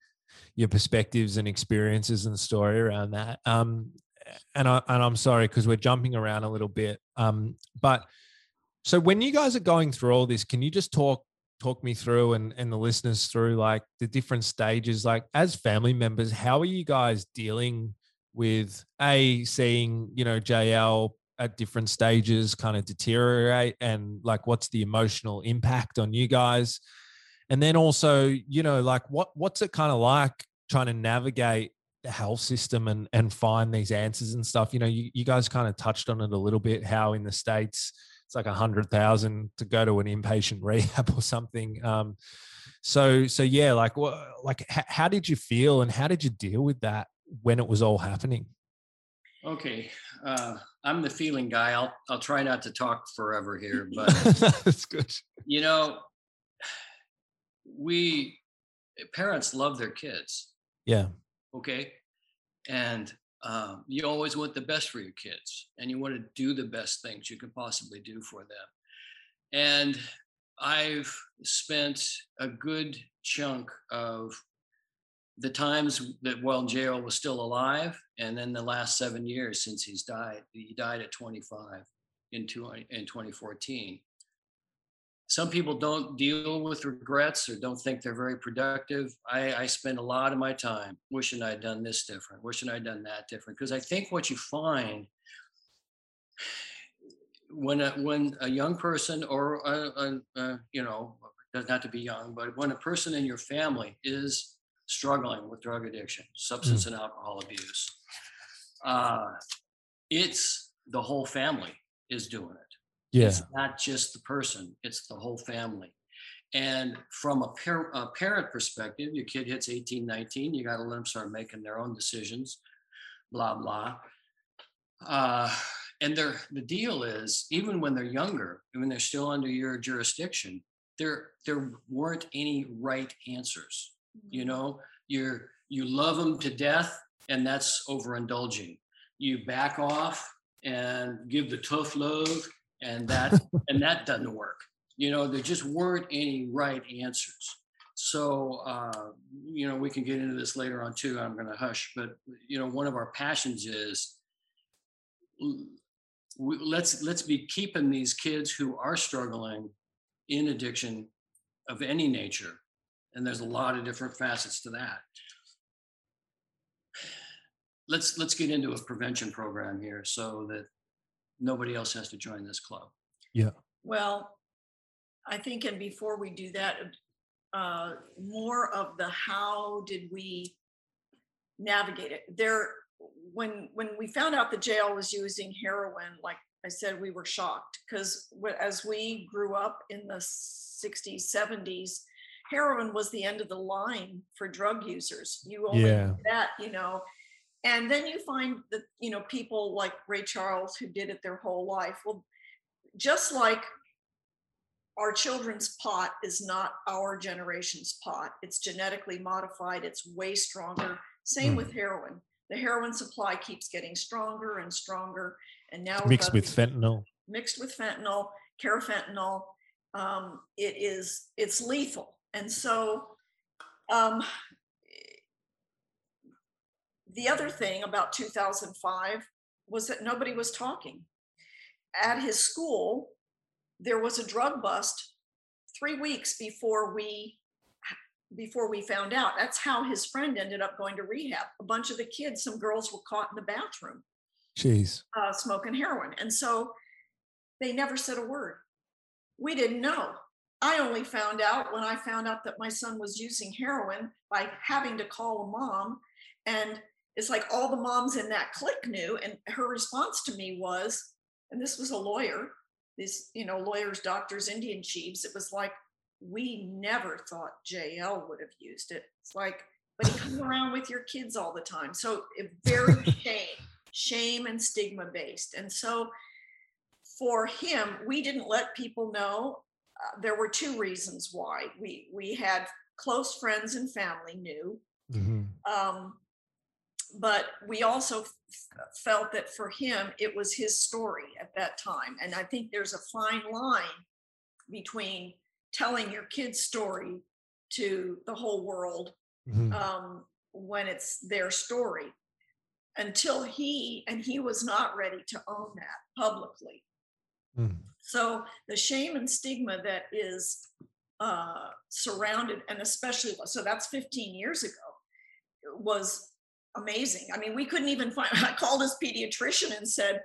[SPEAKER 1] your perspectives and experiences and story around that. Um, and I and I'm sorry because we're jumping around a little bit. Um, but so when you guys are going through all this, can you just talk talk me through and and the listeners through like the different stages? Like as family members, how are you guys dealing with a seeing you know JL at different stages kind of deteriorate and like what's the emotional impact on you guys and then also you know like what what's it kind of like trying to navigate the health system and and find these answers and stuff you know you, you guys kind of touched on it a little bit how in the states it's like a hundred thousand to go to an inpatient rehab or something um so so yeah like what like h- how did you feel and how did you deal with that when it was all happening?
[SPEAKER 2] Okay, uh, I'm the feeling guy. I'll I'll try not to talk forever here, but
[SPEAKER 1] that's good.
[SPEAKER 2] you know, we parents love their kids,
[SPEAKER 1] yeah.
[SPEAKER 2] Okay, and um, you always want the best for your kids, and you want to do the best things you can possibly do for them. And I've spent a good chunk of the times that while JL was still alive, and then the last seven years since he's died. He died at 25 in, two, in 2014. Some people don't deal with regrets or don't think they're very productive. I, I spend a lot of my time wishing I'd done this different, wishing I'd done that different. Because I think what you find when a, when a young person or a, a, a, you know doesn't have to be young, but when a person in your family is struggling with drug addiction, substance and alcohol abuse, uh, it's the whole family is doing it.
[SPEAKER 1] Yeah
[SPEAKER 2] It's not just the person, it's the whole family. And from a, par- a parent perspective, your kid hits 18, 19, you got to let them start making their own decisions, blah, blah. Uh, and they're, the deal is, even when they're younger, when they're still under your jurisdiction, there, there weren't any right answers you know you're you love them to death and that's overindulging you back off and give the tough love and that and that doesn't work. You know there just weren't any right answers. So uh, you know we can get into this later on too i'm going to hush but you know one of our passions is we, let's let's be keeping these kids who are struggling in addiction of any nature and there's a lot of different facets to that. Let's let's get into a prevention program here so that nobody else has to join this club Yeah.
[SPEAKER 3] Well, I think, and before we do that, uh, more of the how did we navigate it? There, when when we found out the JL was using heroin, like I said, we were shocked because as we grew up in the 60s, 70s, heroin was the end of the line for drug users. You only
[SPEAKER 1] Yeah.
[SPEAKER 3] that, you know. And then you find that, you know, people like Ray Charles who did it their whole life. Well, just like our children's pot is not our generation's pot. It's genetically modified. It's way stronger. Same
[SPEAKER 1] Mm.
[SPEAKER 3] with heroin. The heroin supply keeps getting stronger and stronger. And now
[SPEAKER 1] mixed with fentanyl
[SPEAKER 3] mixed with fentanyl, carfentanil. Um, it is it's lethal, and so um, the other thing about 2005 was that nobody was talking. At his school, there was a drug bust three weeks before we before we found out. That's how his friend ended up going to rehab. A bunch of the kids, some girls were caught in the bathroom
[SPEAKER 1] Jeez.
[SPEAKER 3] uh, smoking heroin. And so they never said a word. We didn't know. I only found out when I found out that my son was using heroin by having to call a mom. And it's like all the moms in that clique knew. And her response to me was, and this was a lawyer, these, you know, lawyers, doctors, Indian chiefs. It was like, we never thought JL would have used it. It's like, but he comes around with your kids all the time. So it very shame, shame and stigma based. And so for him, we didn't let people know. Uh, there were two reasons why. We we had close friends and family knew,
[SPEAKER 1] Mm-hmm.
[SPEAKER 3] um, but we also f- felt that for him it was his story at that time. And I think there's a fine line between telling your kid's story to the whole world
[SPEAKER 1] Mm-hmm.
[SPEAKER 3] um, when it's their story until he and he was not ready to own that publicly
[SPEAKER 1] Mm.
[SPEAKER 3] so the shame and stigma that is uh, surrounded and especially so that's 15 years ago was amazing. I mean we couldn't even find i called his pediatrician and said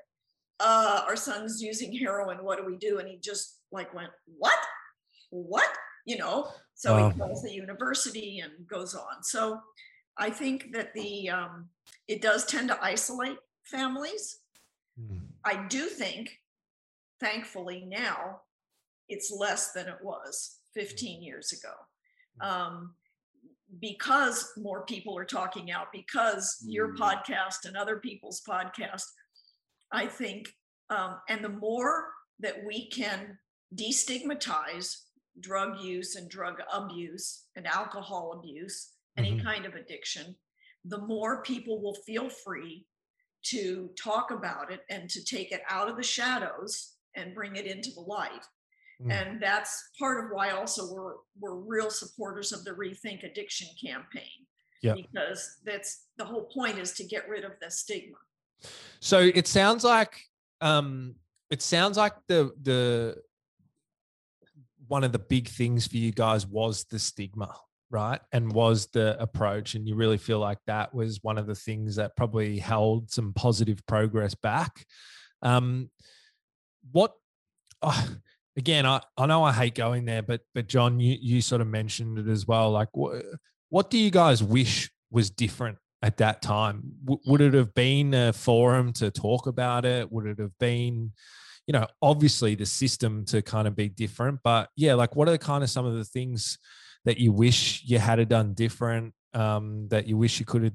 [SPEAKER 3] uh, our son's using heroin. What do we do? And he just like went what? What? You know? So
[SPEAKER 1] Wow.
[SPEAKER 3] he calls the university and goes on. So i think that the um, it does tend to isolate families.
[SPEAKER 1] Mm.
[SPEAKER 3] I do think, thankfully now, it's less than it was 15 years ago. Um, because more people are talking out, because your
[SPEAKER 2] Mm.
[SPEAKER 3] podcast and other people's podcast, I think, um, and the more that we can destigmatize drug use and drug abuse and alcohol abuse, any
[SPEAKER 1] Mhm.
[SPEAKER 3] kind of addiction, the more people will feel free to talk about it and to take it out of the shadows and bring it into the light.
[SPEAKER 1] Mm.
[SPEAKER 3] And that's part of why also we're we're real supporters of the Rethink Addiction campaign.
[SPEAKER 1] Yeah.
[SPEAKER 3] Because that's the whole point is to get rid of the stigma.
[SPEAKER 1] So it sounds like um it sounds like the the one of the big things for you guys was the stigma, right? And was the approach and you really feel like that was one of the things that probably held some positive progress back. Um what oh, again I, I know I hate going there but but John you you sort of mentioned it as well like what what do you guys wish was different at that time? W- would it have been a forum to talk about it? Would it have been, you know, obviously the system to kind of be different? But yeah, like what are the kind of some of the things that you wish you had done different? Um, that you wish you could have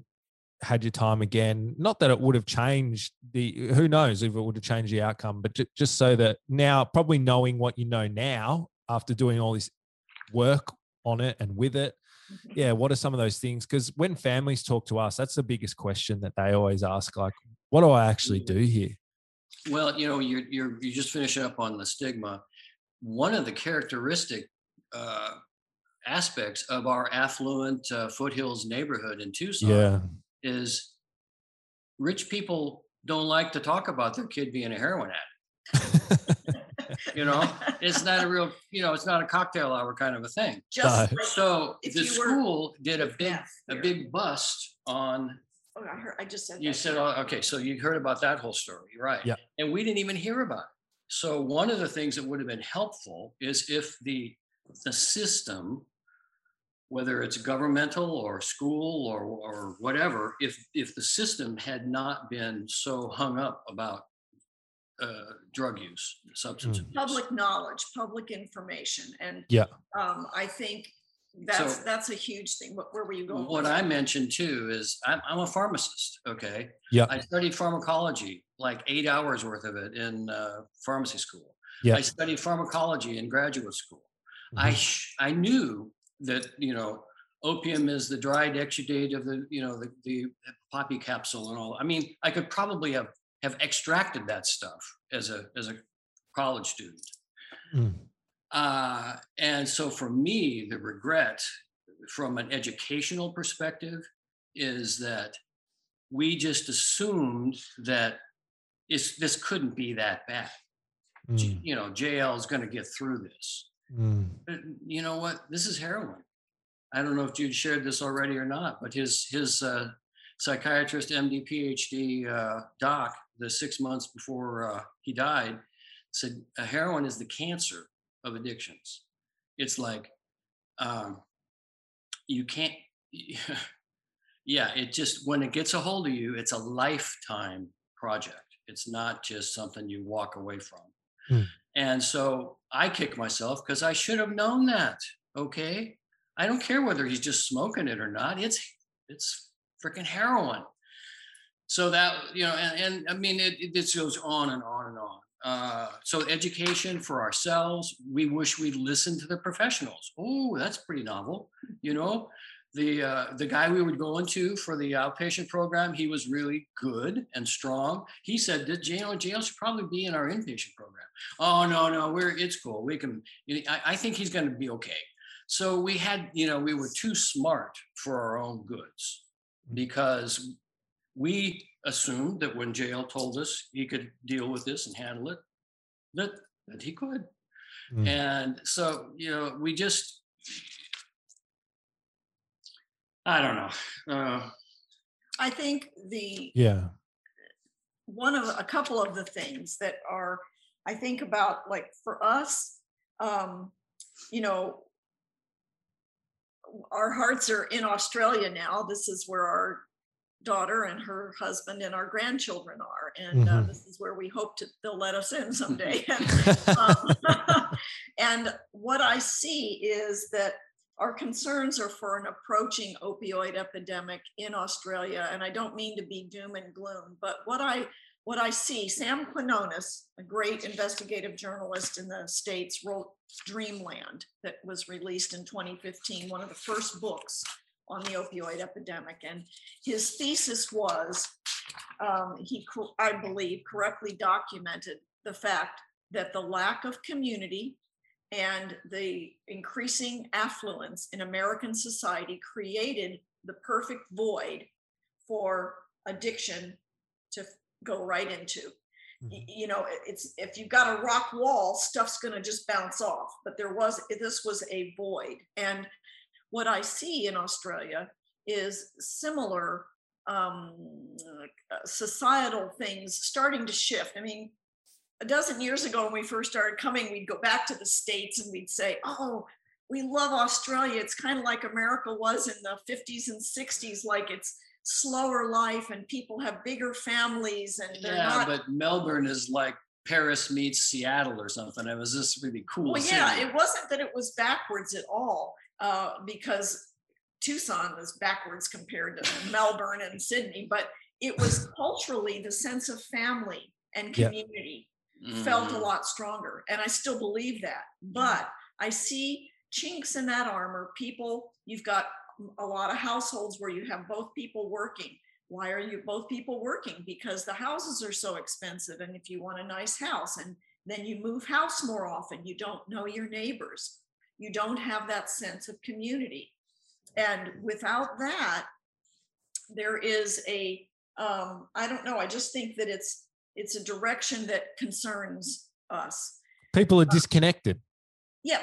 [SPEAKER 1] had your time again? Not that it would have changed the, who knows if it would have changed the outcome, but ju- just so that now, probably knowing what you know now after doing all this work on it and with it, yeah what are some of those things? Because when families talk to us that's the biggest question that they always ask like what do i actually do here?
[SPEAKER 2] Well, you know, you're you're you just finish up on the stigma. One of the characteristic uh, aspects of our affluent uh, foothills neighborhood in Tucson
[SPEAKER 1] yeah
[SPEAKER 2] is rich people don't like to talk about their kid being a heroin addict. You know, it's not a real, you know, it's not a cocktail hour kind of a thing.
[SPEAKER 3] Just
[SPEAKER 1] No.
[SPEAKER 3] like
[SPEAKER 2] So the
[SPEAKER 3] you were
[SPEAKER 2] school did a big a big bust on
[SPEAKER 3] Oh, I heard. I just said
[SPEAKER 2] you
[SPEAKER 3] that.
[SPEAKER 2] said, oh, okay, so you heard about that whole story, right?
[SPEAKER 1] Yeah.
[SPEAKER 2] And we didn't even hear about it. So one of the things that would have been helpful is if the the system, whether it's governmental or school or or whatever, if if the system had not been so hung up about uh, drug use, substance
[SPEAKER 1] Mm.
[SPEAKER 2] abuse.
[SPEAKER 3] public knowledge, public information, and
[SPEAKER 1] Yeah.
[SPEAKER 3] um, I think that's
[SPEAKER 2] So-
[SPEAKER 3] that's a huge thing. What, where were you going?
[SPEAKER 2] What
[SPEAKER 3] with
[SPEAKER 2] I
[SPEAKER 3] that?
[SPEAKER 2] mentioned too is I'm, I'm a pharmacist. Okay.
[SPEAKER 1] Yeah.
[SPEAKER 2] I studied pharmacology, like eight hours worth of it in uh, pharmacy school.
[SPEAKER 1] Yeah.
[SPEAKER 2] I studied pharmacology in graduate school. I
[SPEAKER 1] Mhm.
[SPEAKER 2] sh- I knew that you know opium is the dried exudate of the you know the, the poppy capsule and all. I mean, I could probably have have extracted that stuff as a as a college student.
[SPEAKER 1] Mm.
[SPEAKER 2] Uh, and so for me, the regret from an educational perspective is that we just assumed that this couldn't be that bad.
[SPEAKER 1] Mm.
[SPEAKER 2] You know, JL is going to get through this.
[SPEAKER 1] Mm.
[SPEAKER 2] But you know what? This is heroin. I don't know if Jude shared this already or not, but his his uh, psychiatrist, MD, PhD uh, doc the six months before uh, he died, said heroin is the cancer of addictions. It's like um, you can't. Yeah, it just when it gets a hold of you, it's a lifetime project. It's not just something you walk away from. Hmm. And so I kick myself because I should have known that. Okay, I don't care whether he's just smoking it or not. It's it's freaking heroin. So that you know, and, and I mean, it, it just goes on and on and on. Uh, so education for ourselves. We wish we'd listened to the professionals. Oh, that's pretty novel. You know, the uh, the guy we would go into for the outpatient program, he was really good and strong. He said that JL JL should probably be in our inpatient program. Oh no no, we're it's cool. We can. I, I think he's going to be okay. So we had you know we were too smart for our own goods because we assumed that when JL told us he could deal with this and handle it, that that he could. Mm. And so, you know, we just I don't know. Uh,
[SPEAKER 3] I think the
[SPEAKER 1] yeah
[SPEAKER 3] one of a couple of the things that are I think about like for us, um, you know, our hearts are in Australia now. This is where our daughter and her husband and our grandchildren are and uh, mm-hmm. uh, this is where we hope to they'll let us in someday and, um, and what i see is that our concerns are for an approaching opioid epidemic in australia and i don't mean to be doom and gloom but what i what i see sam quinones a great investigative journalist in the states wrote dreamland that was released in 2015 one of the first books on the opioid epidemic. And his thesis was um, he, I believe, correctly documented the fact that the lack of community and the increasing affluence in American society created the perfect void for addiction to go right into. Mm-hmm. You know, it's if you've got a rock wall, stuff's going to just bounce off. But there was this was a void, and what I see in Australia is similar um, uh, societal things starting to shift. I mean, a dozen years ago when we first started coming, we'd go back to the States and we'd say, oh, we love Australia. It's kind of like America was in the 50s and 60s, like it's slower life and people have bigger families and
[SPEAKER 2] yeah, not... but Melbourne is like Paris meets Seattle or something. It was just really cool.
[SPEAKER 3] Well, yeah, it wasn't that it was backwards at all uh, because Tucson was backwards compared to Melbourne and Sydney, but it was culturally the sense of family and community yeah. felt a mm. lot stronger. And I still believe that. But I see chinks in that armor. People, you've got a lot of households where you have both people working. Why are you both people working? Because the houses are so expensive. And if you want a nice house and then you move house more often, you don't know your neighbors you don't have that sense of community. And without that, there is a um, I don't know, I just think that it's it's a direction that concerns us.
[SPEAKER 1] People are uh, disconnected.
[SPEAKER 3] yeah.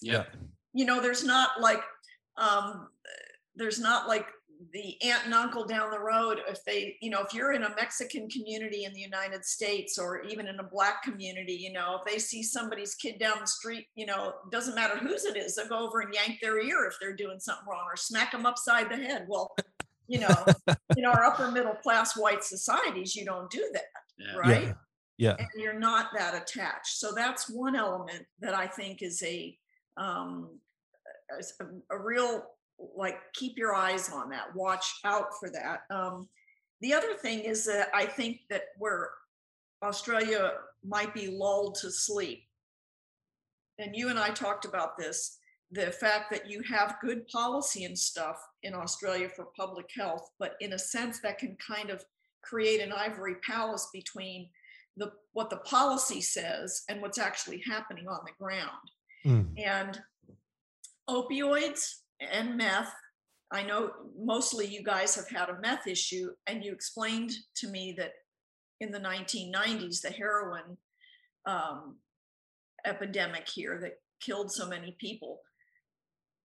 [SPEAKER 2] Yeah.
[SPEAKER 3] You know, there's not like um there's not like the aunt and uncle down the road if they you know if you're in a mexican community in the united states or even in a black community you know if they see somebody's kid down the street you know doesn't matter whose it is they'll go over and yank their ear if they're doing something wrong or smack them upside the head well you know in our upper middle class white societies you don't do that yeah. right
[SPEAKER 1] yeah. yeah
[SPEAKER 3] and you're not that attached so that's one element that i think is a um a, a real like keep your eyes on that watch out for that um, the other thing is that i think that where australia might be lulled to sleep and you and i talked about this the fact that you have good policy and stuff in australia for public health but in a sense that can kind of create an ivory palace between the what the policy says and what's actually happening on the ground mm. and opioids and meth. I know mostly you guys have had a meth issue, and you explained to me that in the 1990s, the heroin um, epidemic here that killed so many people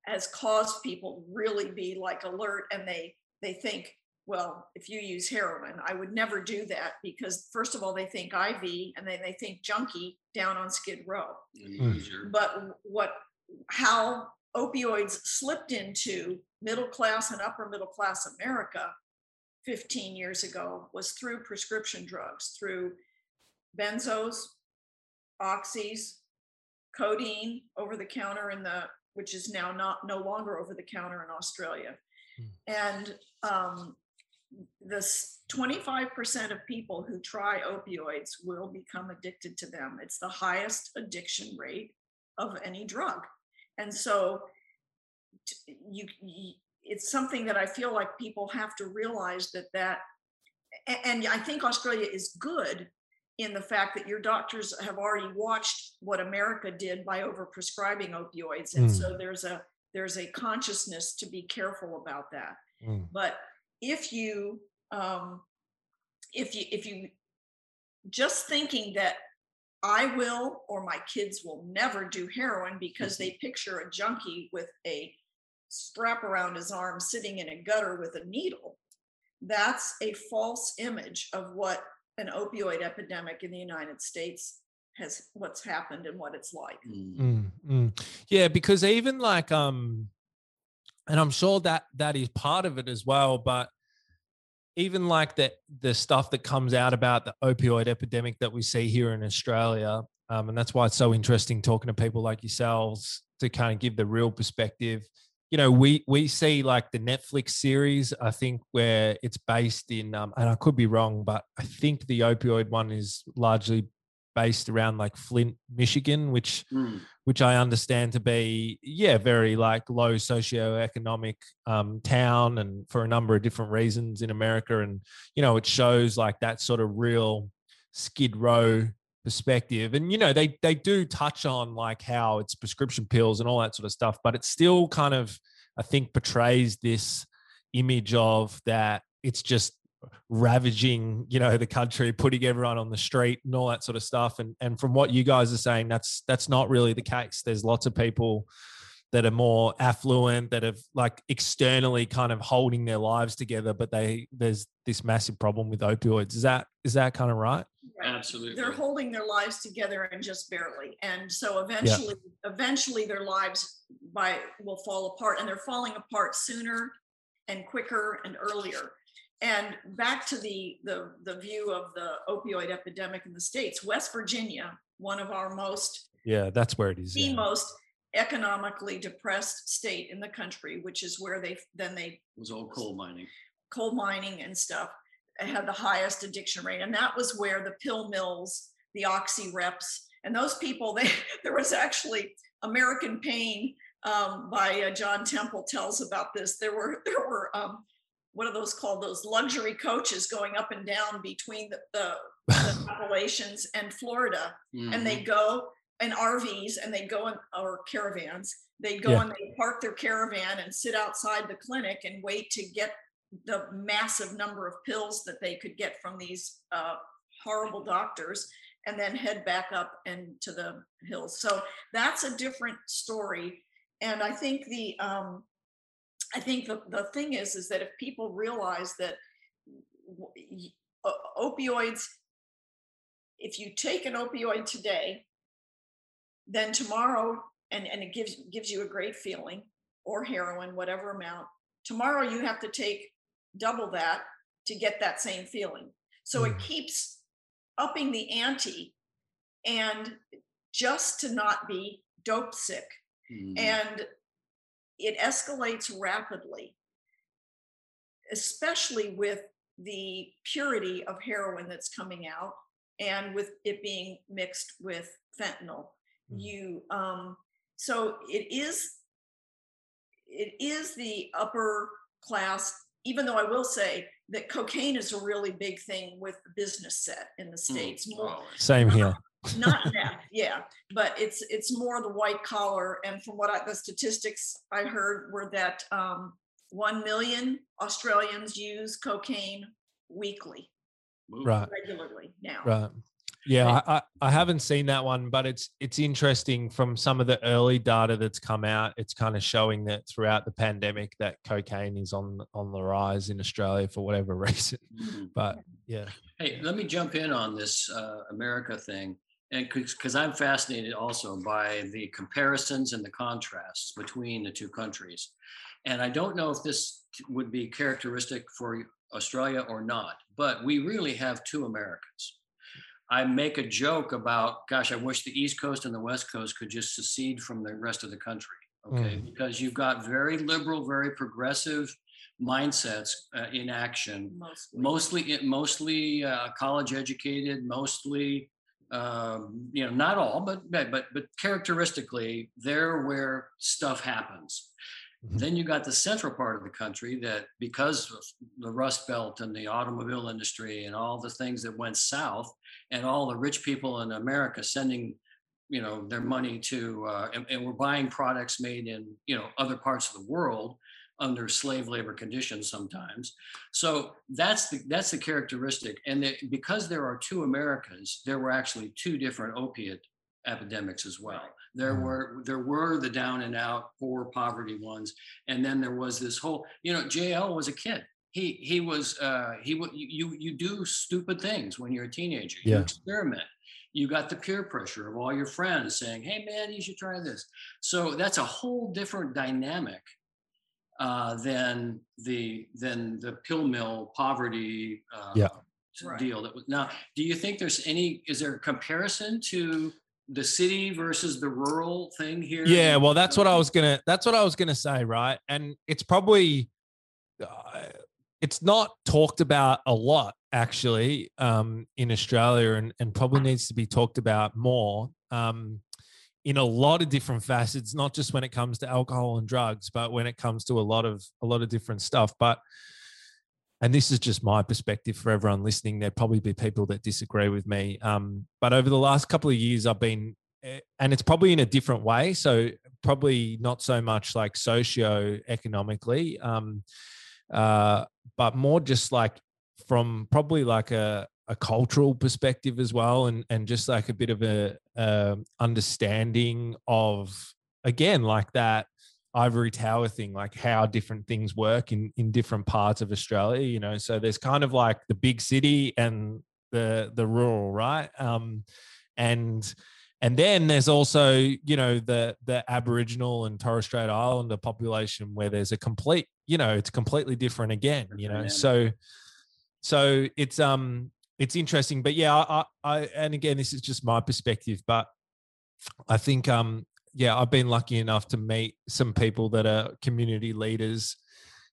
[SPEAKER 3] has caused people really be like alert and they they think well, if you use heroin, I would never do that because first of all, they think IV and then they think junkie down on Skid Row.
[SPEAKER 1] Mm.
[SPEAKER 3] But what, how opioids slipped into middle class and upper middle class America 15 years ago was through prescription drugs, through benzos, oxys, codeine over the counter in the, which is now not no longer over the counter in Australia. And um, this 25% of people who try opioids will become addicted to them. It's the highest addiction rate of any drug. And so you, you it's something that I feel like people have to realize that that and I think Australia is good in the fact that your doctors have already watched what America did by overprescribing opioids and
[SPEAKER 1] Mm.
[SPEAKER 3] so there's a there's a consciousness to be careful about that
[SPEAKER 1] Mm.
[SPEAKER 3] but if you um if you if you just thinking that i will or my kids will never do heroin because they picture a junkie with a strap around his arm sitting in a gutter with a needle that's a false image of what an opioid epidemic in the united states has what's happened and what it's like.
[SPEAKER 1] Mm, mm. Yeah, because even like um and I'm sure that that is part of it as well, but even like the the stuff that comes out about the opioid epidemic that we see here in Australia, um, and that's why it's so interesting talking to people like yourselves to kind of give the real perspective. You know, we we see like the Netflix series, I think, where it's based in, um, and I could be wrong, but I think the opioid one is largely based around like Flint, Michigan, which
[SPEAKER 2] Mm.
[SPEAKER 1] which I understand to be, yeah, very like low socioeconomic um, town, and for a number of different reasons in America, and you know, it shows like that sort of real Skid Row perspective, and you know, they they do touch on like how it's prescription pills and all that sort of stuff, but it still kind of, I think, portrays this image of that it's just ravaging you know the country putting everyone on the street and all that sort of stuff. And and from what you guys are saying that's that's not really the case. There's lots of people that are more affluent that have like externally kind of holding their lives together but they there's this massive problem with opioids. Is that is that kind of right?
[SPEAKER 3] Right.
[SPEAKER 2] Absolutely.
[SPEAKER 3] they're holding their lives together and just barely. And so eventually eventually their lives by will fall apart and they're falling apart sooner and quicker and earlier and back to the the the view of the opioid epidemic in the states west virginia one of our most
[SPEAKER 1] yeah that's where it is
[SPEAKER 3] the
[SPEAKER 1] yeah.
[SPEAKER 3] most economically depressed state in the country which is where they then they
[SPEAKER 2] It was all coal mining.
[SPEAKER 3] coal mining and stuff had the highest addiction rate and that was where the pill mills the oxy reps and those people they there was actually american pain um, by uh, john temple tells about this there were there were um, what are those called those luxury coaches going up and down between the, the, the appalachians and florida and they
[SPEAKER 2] Mhm.
[SPEAKER 3] go in RVs and they go in or caravans. They go
[SPEAKER 1] Yeah.
[SPEAKER 3] and they park their caravan and sit outside the clinic and wait to get the massive number of pills that they could get from these uh, horrible doctors and then head back up and to the hills. So that's a different story. And I think the um, I think the, the thing is is that if people realize that w- y- o- opioids if you take an opioid today, then tomorrow, and, and it gives gives you a great feeling, or heroin, whatever amount, tomorrow you have to take double that to get that same feeling. So it
[SPEAKER 1] Mm.
[SPEAKER 3] keeps upping the ante and just to not be dope sick.
[SPEAKER 2] Mhm.
[SPEAKER 3] And it escalates rapidly, especially with the purity of heroin that's coming out and with it being mixed with fentanyl.
[SPEAKER 1] Mm.
[SPEAKER 3] You um so it is it is the upper class, even though I will say that cocaine is a really big thing with the business set in the
[SPEAKER 2] Mm.
[SPEAKER 3] states. More
[SPEAKER 2] Always.
[SPEAKER 1] same here
[SPEAKER 3] not that yeah, but it's it's more the white collar. And from what I, the statistics I heard were that um, one million Australians use cocaine weekly,
[SPEAKER 1] right
[SPEAKER 3] regularly now.
[SPEAKER 1] right Yeah, I, I haven't seen that one, but it's it's interesting from some of the early data that's come out. It's kind of showing that throughout the pandemic that cocaine is on on the rise in Australia for whatever reason. Mm-hmm. But yeah.
[SPEAKER 2] Hey, let me jump in on this uh, America thing, and because I'm fascinated also by the comparisons and the contrasts between the two countries, and I don't know if this would be characteristic for Australia or not, but we really have two Americans. I make a joke about, gosh, I wish the East Coast and the West Coast could just secede from the rest of the country. Okay, mm. because you've got very liberal, very progressive mindsets uh, in action. Mostly, mostly, mostly uh, college educated, mostly, um, you know, not all, but but but characteristically, they're where stuff happens. Mm-hmm. Then you got the central part of the country that, because of the Rust Belt and the automobile industry and all the things that went south, and all the rich people in America sending, you know, their money to, uh, and, and we're buying products made in, you know, other parts of the world under slave labor conditions sometimes. So that's the that's the characteristic. And because there are two Americas, there were actually two different opiate epidemics as well. There mm. were there were the down and out poor poverty ones, and then there was this whole you know JL was a kid. He he was uh, he you you do stupid things when you're a teenager. Yeah. You experiment. You got the peer pressure of all your friends saying, "Hey man, you should try this." So that's a whole different dynamic uh, than the than the pill mill poverty uh, yeah. deal that was now do you think there's any is there a comparison to the city versus the rural thing here?
[SPEAKER 1] Yeah well that's what i was gonna that's what i was gonna say right? And it's probably uh, it's not talked about a lot actually um, in australia and, and probably needs to be talked about more. Um, in a lot of different facets not just when it comes to alcohol and drugs but when it comes to a lot of a lot of different stuff but and this is just my perspective for everyone listening. There'd probably be people that disagree with me. Um, but over the last couple of years, I've been, eh, and it's probably in a different way. So probably not so much like socio-economically, um, uh, but more just like from probably like a, a cultural perspective as well, and and just like a bit of a, a understanding of again like that ivory tower thing like how different things work in in different parts of australia you know? So there's kind of like the big city and the the rural right? Um and and then there's also you know the the aboriginal and torres strait islander population where there's a complete you know it's completely different again you know? so so it's um it's interesting but yeah I, I and again this is just my perspective but i think um yeah, I've been lucky enough to meet some people that are community leaders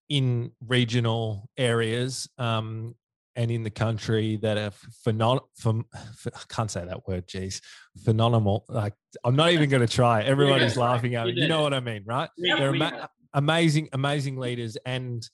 [SPEAKER 1] in regional areas um, and in the country that are phenomenal. I can't say that word, geez, phenomenal. Like I'm not even going to try. Everybody's laughing at me. You know what I mean, right? They're ama- amazing, amazing leaders, and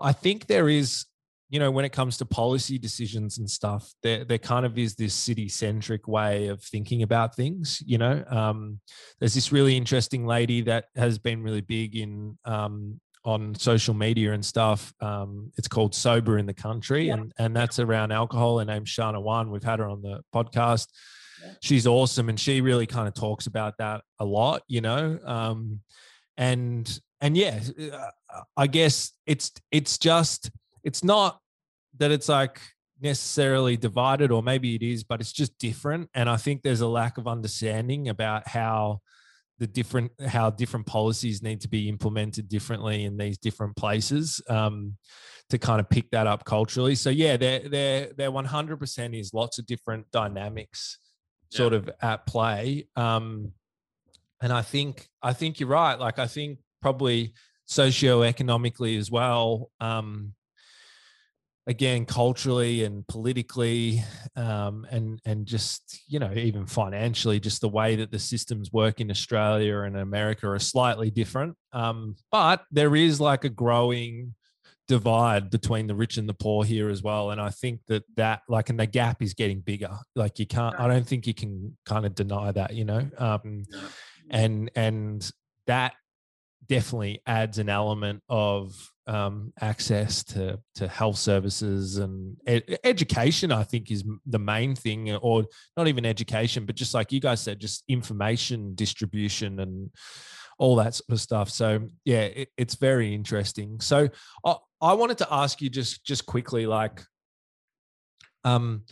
[SPEAKER 1] I think there is you know, when it comes to policy decisions and stuff, there there kind of is this city centric way of thinking about things. You know, um, there's this really interesting lady that has been really big in um, on social media and stuff. Um, it's called Sober in the Country, yeah. and and that's around alcohol. Her name's Shanna Whan. We've had her on the podcast. Yeah. She's awesome, and she really kind of talks about that a lot. You know, um, and and yeah, uh, I guess it's it's just it's not that it's like necessarily divided or maybe it is but it's just different and i think there's a lack of understanding about how the different how different policies need to be implemented differently in these different places um, to kind of pick that up culturally so yeah there there there 100% is lots of different dynamics yeah. sort of at play um, and i think i think you're right like i think probably socioeconomically as well um, again culturally and politically um, and and just you know even financially just the way that the systems work in australia and america are slightly different. Um, but there is like a growing divide between the rich and the poor here as well and i think that that like and the gap is getting bigger. Like you can't i don't think you can kind of deny that you know? Um, and and that definitely adds an element of um, access to to health services and ed- education. I think is the main thing, or not even education, but just like you guys said, just information distribution and all that sort of stuff. So yeah, it, it's very interesting. So I, I wanted to ask you just just quickly, like, um,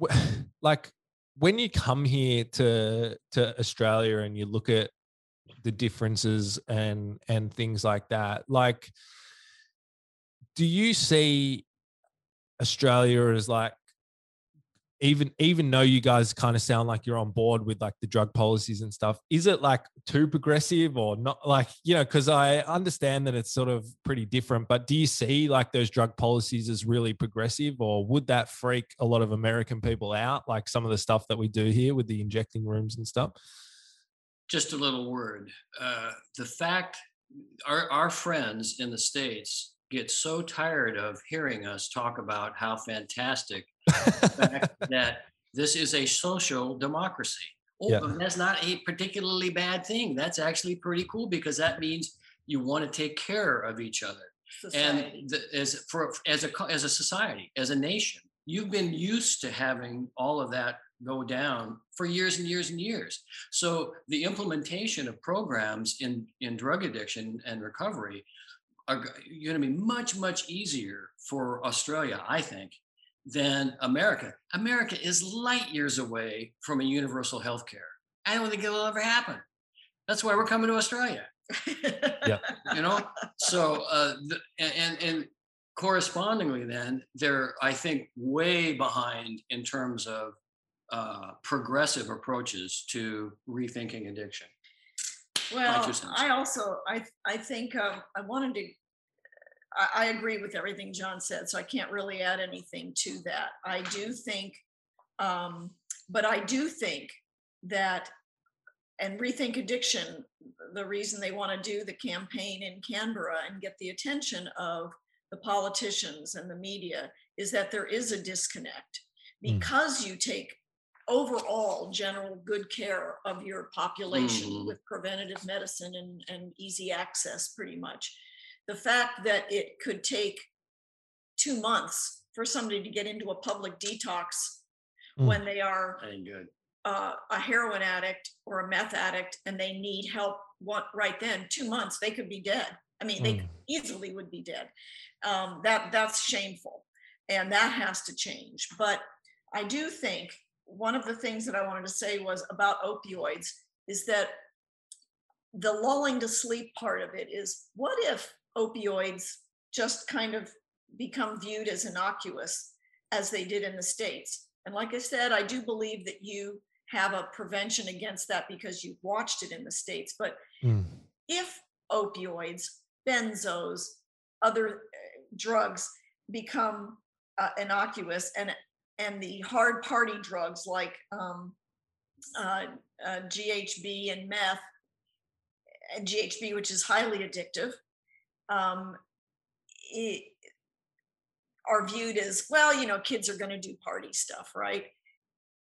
[SPEAKER 1] like when you come here to to Australia and you look at the differences and and things like that, like, do you see Australia as like even even though you guys kind of sound like you're on board with like the drug policies and stuff is it like too progressive or not like you know because i understand that it's sort of pretty different but do you see like those drug policies as really progressive or would that freak a lot of american people out like some of the stuff that we do here with the injecting rooms and stuff
[SPEAKER 2] just a little word uh, the fact our, our friends in the states get so tired of hearing us talk about how fantastic that this is a social democracy. Oh, yeah. that's not a particularly bad thing. That's actually pretty cool because that means you want to take care of each other. Society. And the, as for as a as a society, as a nation, you've been used to having all of that go down for years and years and years. So the implementation of programs in in drug addiction and recovery are going to be much much easier for Australia, I think, than America. America is light years away from a universal health care. I don't think it'll ever happen. That's why we're coming to Australia.
[SPEAKER 1] yeah.
[SPEAKER 2] You know, so uh, the, and and correspondingly, then they're I think way behind in terms of uh, progressive approaches to rethinking addiction.
[SPEAKER 3] Well, I also I I think um, I wanted to I, I agree with everything John said, so I can't really add anything to that. I do think, um, but I do think that, and Rethink Addiction, the reason they want to do the campaign in Canberra and get the attention of the politicians and the media is that there is a disconnect hmm. because you take overall general good care of your population mm. with preventative medicine and, and easy access pretty much the fact that it could take two months for somebody to get into a public detox mm. when they are uh, a heroin addict or a meth addict and they need help what, right then two months they could be dead i mean mm. they easily would be dead um, that that's shameful and that has to change but i do think one of the things that i wanted to say was about opioids is that the lulling to sleep part of it is what if opioids just kind of become viewed as innocuous as they did in the States. And like I said, I do believe that you have a prevention against that because you've watched it in the States. But mm. if opioids, benzos, other uh, drugs become uh, innocuous and and the hard party drugs like um, uh, uh, GHB and meth, and GHB, which is highly addictive, um, it, are viewed as well you know kids are going to do party stuff right?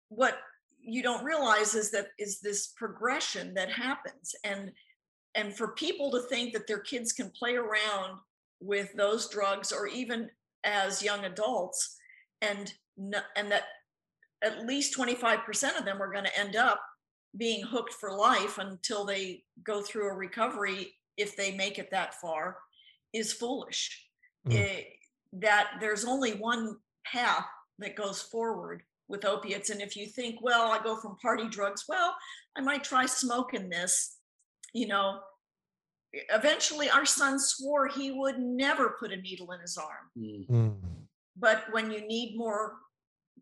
[SPEAKER 3] What you don't realize is that is this progression that happens and and for people to think that their kids can play around with those drugs or even as young adults and and that at least 25% of them are going to end up being hooked for life until they go through a recovery if they make it that far is foolish. Mm. It, that there's only one path that goes forward with opiates. And if you think, well, I go from party drugs, well, I might try smoking this, you know. Eventually, our son swore he would never put a needle in his arm. Mm. mm. But when you need more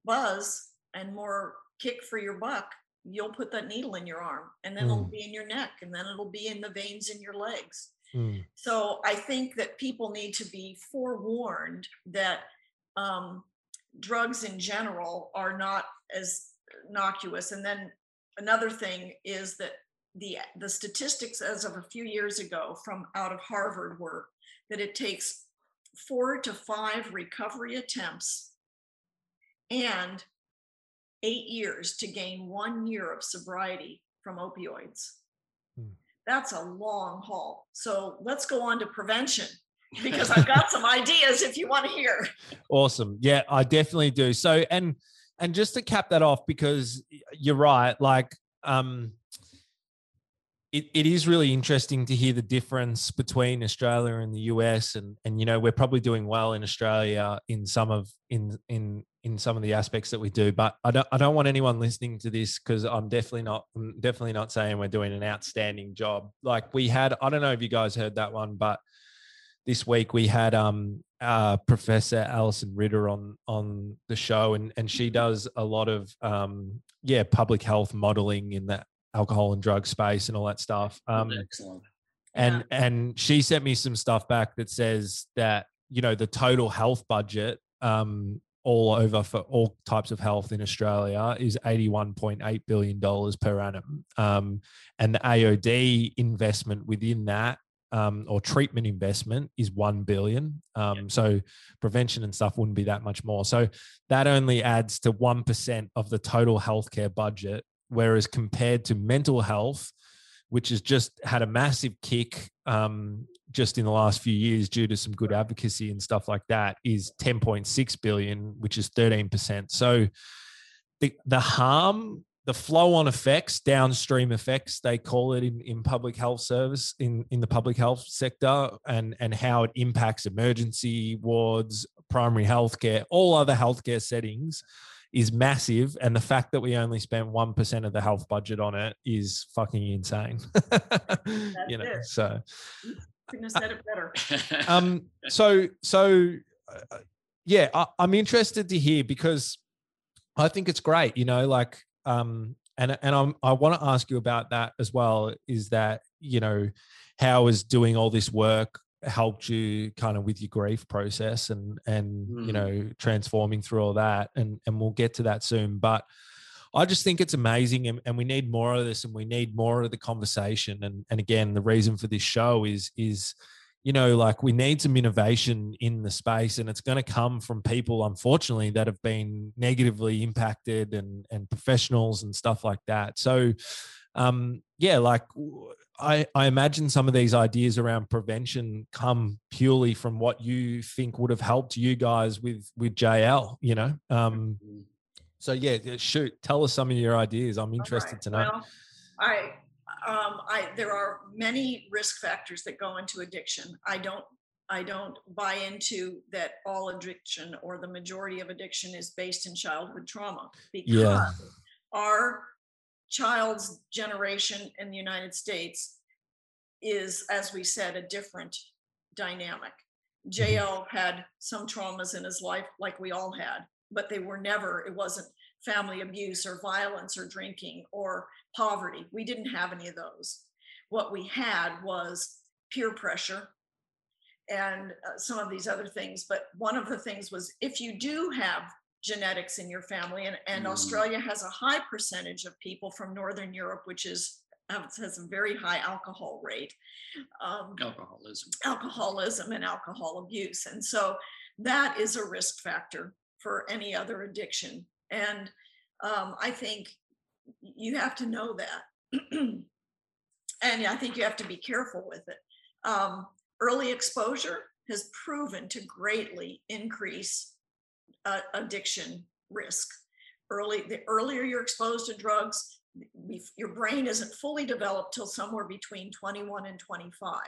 [SPEAKER 3] buzz and more kick for your buck, you'll put that needle in your arm and then mm. it'll be in your neck and then it'll be in the veins in your legs. Mm. So I think that people need to be forewarned that um, drugs in general are not as innocuous. And then another thing is that the the statistics as of a few years ago from out of Harvard were that it takes four to five recovery attempts and eight years to gain one year of sobriety from opioids. Hmm. That's a long haul. So let's go on to prevention. because I've got some ideas if you want to hear.
[SPEAKER 1] Awesome. Yeah, I definitely do. So and and just to cap that off because you're right, like um it, it is really interesting to hear the difference between Australia and the US and and you know we're probably doing well in Australia in some of in in in some of the aspects that we do. But I don't I don't want anyone listening to this cuz I'm definitely not I'm definitely not saying we're doing an outstanding job. Like we had I don't know if you guys heard that one but this week we had um uh, Professor Alison Ritter on on the show and and she does a lot of um yeah public health modeling in that alcohol and drug space and all that stuff. Um,
[SPEAKER 2] Excellent.
[SPEAKER 1] and
[SPEAKER 3] Yeah.
[SPEAKER 1] and she sent me some stuff back that says that you know the total health budget um, all over for all types of health in Australia is eighty one point eight billion dollars per annum, um, and the AOD investment within that. Um, or treatment investment is one billion. Um, So prevention and stuff wouldn't be that much more. So that only adds to one percent of the total healthcare budget whereas compared to mental health which has just had a massive kick um, just in the last few years due to some good advocacy and stuff like that is 10.6 billion which is 13% so the, the harm the flow on effects downstream effects they call it in, in public health service in, in the public health sector and and how it impacts emergency wards primary healthcare all other healthcare settings is massive and the fact that we only spent 1% of the health budget on it is fucking insane you know
[SPEAKER 3] it.
[SPEAKER 1] so
[SPEAKER 3] Couldn't have said it better.
[SPEAKER 1] um so so uh, yeah I, i'm interested to hear because i think it's great you know like um and and i'm i want to ask you about that as well is that you know how is doing all this work helped you kind of with your grief process and and you
[SPEAKER 2] Mhm.
[SPEAKER 1] know transforming through all that and and we'll get to that soon but I just think it's amazing and, and we need more of this and we need more of the conversation. And and again, the reason for this show is is you know, like we need some innovation in the space and it's going to come from people, unfortunately, that have been negatively impacted and and professionals and stuff like that. So um yeah, like I, I imagine some of these ideas around prevention come purely from what you think would have helped you guys with with JL, you know. Um so yeah, shoot, tell us some of your ideas. I'm interested
[SPEAKER 3] Alright,
[SPEAKER 1] to know.
[SPEAKER 3] Well, I, um, I, there are many risk factors that go into addiction. I don't, I don't buy into that all addiction or the majority of addiction is based in childhood trauma because
[SPEAKER 1] Yeah.
[SPEAKER 3] our child's generation in the United States is, as we said, a different dynamic. JL had some traumas in his life, like we all had, but they were never, it wasn't family abuse or violence or drinking or poverty. We didn't have any of those. What we had was peer pressure and uh, some of these other things. But one of the things was if you do have genetics in your family, and, and
[SPEAKER 2] Mm.
[SPEAKER 3] Australia has a high percentage of people from Northern Europe, which is has has a very high alcohol rate. Um,
[SPEAKER 2] Alcoholism.
[SPEAKER 3] alcoholism and alcohol abuse. And so that is a risk factor for any other addiction. And um, I think you have to know that. and I think you have to be careful with it. Um, early exposure has proven to greatly increase uh, addiction risk. Early, the earlier you're exposed to drugs, your brain isn't fully developed till somewhere between 21 and 25.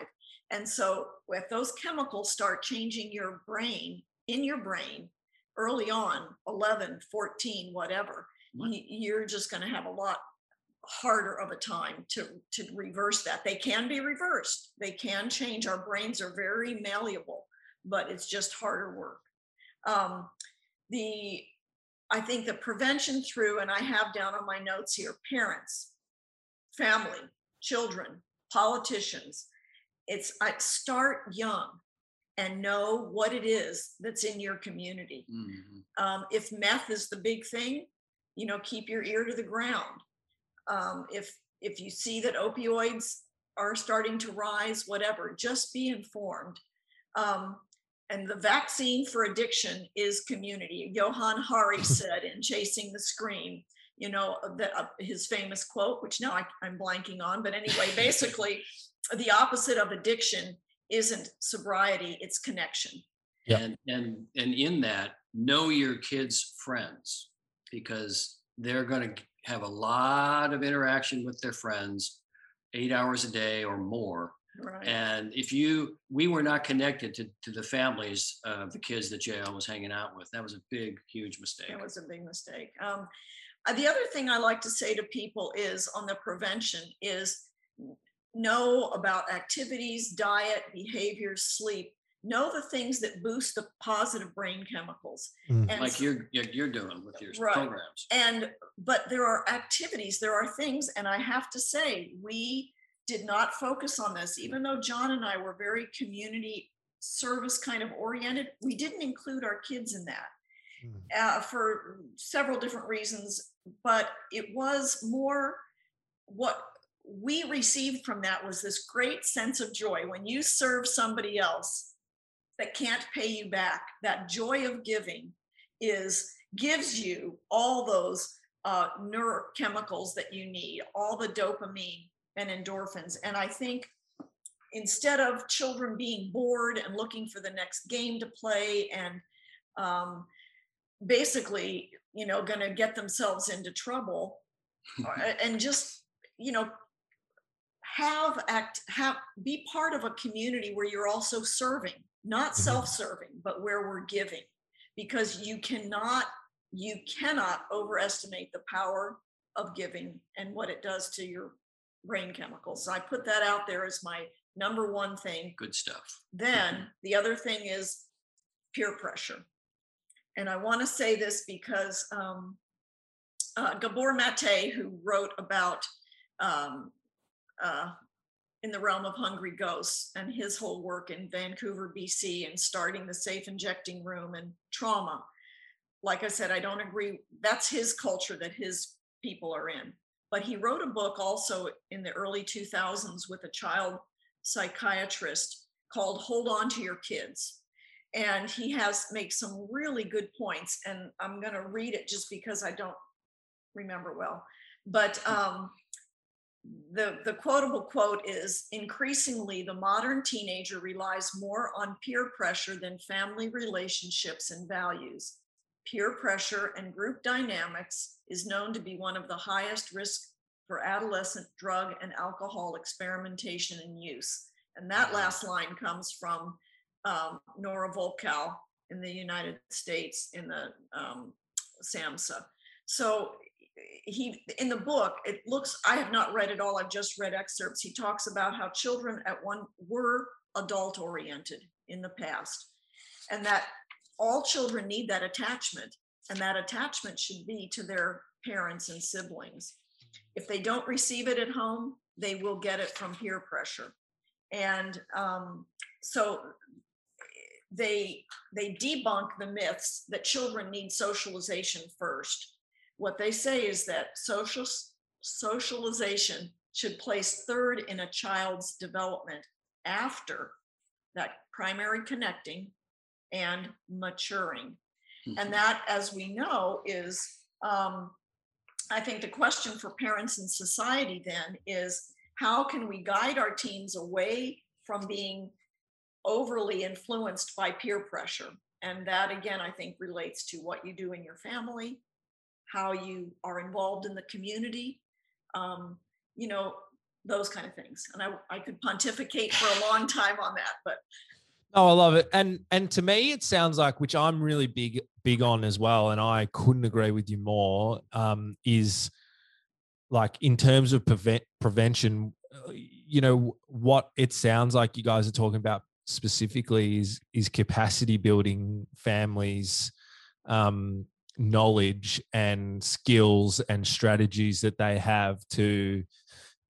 [SPEAKER 3] And so, if those chemicals start changing your brain, in your brain, early on, 11, 14, whatever, y- you're just going to have a lot harder of a time to, to reverse that. They can be reversed, they can change. Our brains are very malleable, but it's just harder work. Um, the I think the prevention through, and I have down on my notes here, parents, family, children, politicians. It's I start young and know what it is that's in your community.
[SPEAKER 2] Mhm.
[SPEAKER 3] Um, if meth is the big thing, you know, keep your ear to the ground. Um, if if you see that opioids are starting to rise, whatever, just be informed. Um, and the vaccine for addiction is community. Johann Hari said in Chasing the Scream, you know, the, uh, his famous quote, which now I, I'm blanking on, but anyway, basically, the opposite of addiction isn't sobriety, it's connection.
[SPEAKER 2] Yep. And and and in that, know your kids' friends because they're going to have a lot of interaction with their friends, eight hours a day or more. Right. And if you, we were not connected to, to the families of the kids that JL was hanging out with. That was a big, huge mistake.
[SPEAKER 3] That was a big mistake. Um, uh, the other thing I like to say to people is on the prevention is know about activities, diet, behaviors, sleep. Know the things that boost the positive brain chemicals.
[SPEAKER 2] Mm. And like you're you're doing with your right. programs.
[SPEAKER 3] And but there are activities, there are things, and I have to say, we did not focus on this, even though John and I were very community service kind of oriented. We didn't include our kids in that. Mm. Uh, for several different reasons, but it was more what we received from that was this great sense of joy when you serve somebody else that can't pay you back that joy of giving is gives you all those uh, neurochemicals that you need all the dopamine and endorphins and i think instead of children being bored and looking for the next game to play and um, basically you know going to get themselves into trouble uh, and just you know have act have be part of a community where you're also serving not mm-hmm. self-serving but where we're giving because you cannot you cannot overestimate the power of giving and what it does to your brain chemicals i put that out there as my number one thing
[SPEAKER 2] good stuff
[SPEAKER 3] then the other thing is peer pressure and i want to say this because um, uh, gabor mate who wrote about um, uh, in the realm of hungry ghosts and his whole work in Vancouver, BC, and starting the safe injecting room and trauma. Like I said, I don't agree. That's his culture that his people are in. But he wrote a book also in the early 2000s with a child psychiatrist called Hold On to Your Kids. And he has makes some really good points. And I'm going to read it just because I don't remember well. But um, the, the quotable quote is increasingly the modern teenager relies more on peer pressure than family relationships and values. Peer pressure and group dynamics is known to be one of the highest risk for adolescent drug and alcohol experimentation and use. And that mm-hmm. last line comes from um, Nora Volkow in the United States in the um, SAMHSA. So he in the book it looks i have not read it all i've just read excerpts he talks about how children at one were adult oriented in the past and that all children need that attachment and that attachment should be to their parents and siblings. If they don't receive it at home they will get it from peer pressure. And um, so they they debunk the myths that children need socialization first. What they say is that social socialization should place third in a child's development after that primary connecting and maturing. Mm-hmm. And that, as we know, is um, I think the question for parents and society then is how can we guide our teens away from being overly influenced by peer pressure? And that, again, I think relates to what you do in your family, how you are involved in the community, um, you know, those kind of things. And I, I could pontificate for a long time on that, but.
[SPEAKER 1] Oh, I love it. And and to me, it sounds like, which I'm really big big on as well, and I couldn't agree with you more. Um, is like in terms of prevent prevention, uh, you know what it sounds like you guys are talking about specifically is is capacity building families um, knowledge and skills and strategies that they have to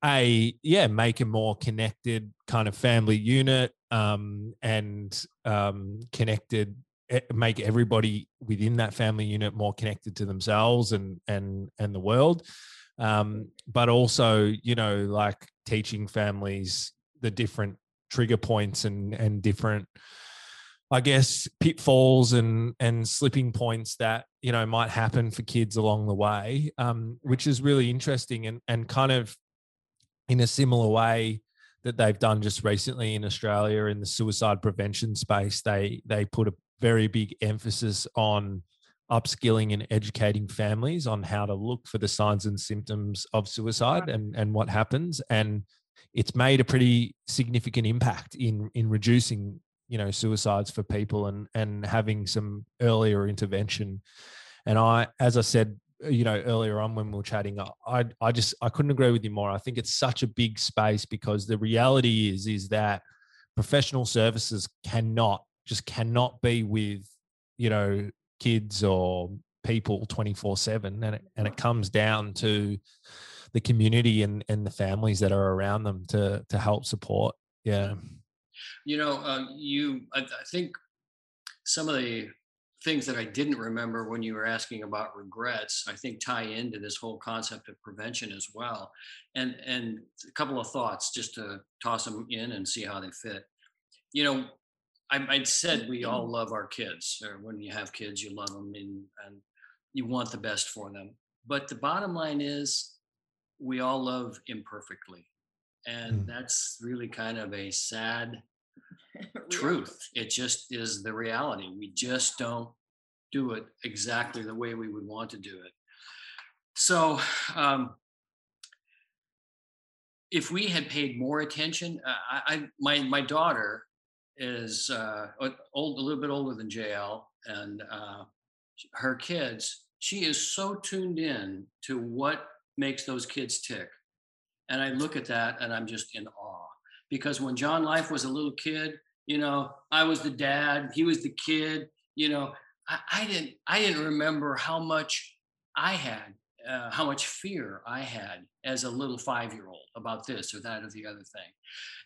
[SPEAKER 1] a yeah make a more connected kind of family unit um, and um, connected eh, make everybody within that family unit more connected to themselves and and and the world. Um, but also you know like teaching families the different trigger points and and different I guess pitfalls and and slipping points that you know might happen for kids along the way, um, which is really interesting and and kind of in a similar way. that they've done just recently in Australia in the suicide prevention space. They they put a very big emphasis on upskilling and educating families on how to look for the signs and symptoms of suicide and, and what happens. And it's made a pretty significant impact in in reducing you know suicides for people and and having some earlier intervention and i as i said you know earlier on when we were chatting i i just i couldn't agree with you more. I think it's such a big space because the reality is is that professional services cannot just cannot be with you know kids or people 24 7 and it, and it comes down to the community and and the families that are around them to to help support. Yeah.
[SPEAKER 2] You know uh, you I, I think some of the things that I didn't remember when you were asking about regrets, I think tie into this whole concept of prevention as well. And and a couple of thoughts just to toss them in and see how they fit. You know, I, I said we all love our kids, or when you have kids, you love them and, and you want the best for them. But the bottom line is, we all love imperfectly, and mm. that's really kind of a sad truth. It just is the reality. We just don't do it exactly the way we would want to do it. So, um, if we had paid more attention, uh, I, I, my my daughter is uh, old, a little bit older than JL, and uh, her kids. She is so tuned in to what makes those kids tick, and I look at that and I'm just in awe because when John Life was a little kid, you know, I was the dad, he was the kid, you know, I, I didn't I didn't remember how much I had, uh, how much fear I had as a little five year old about this or that or the other thing,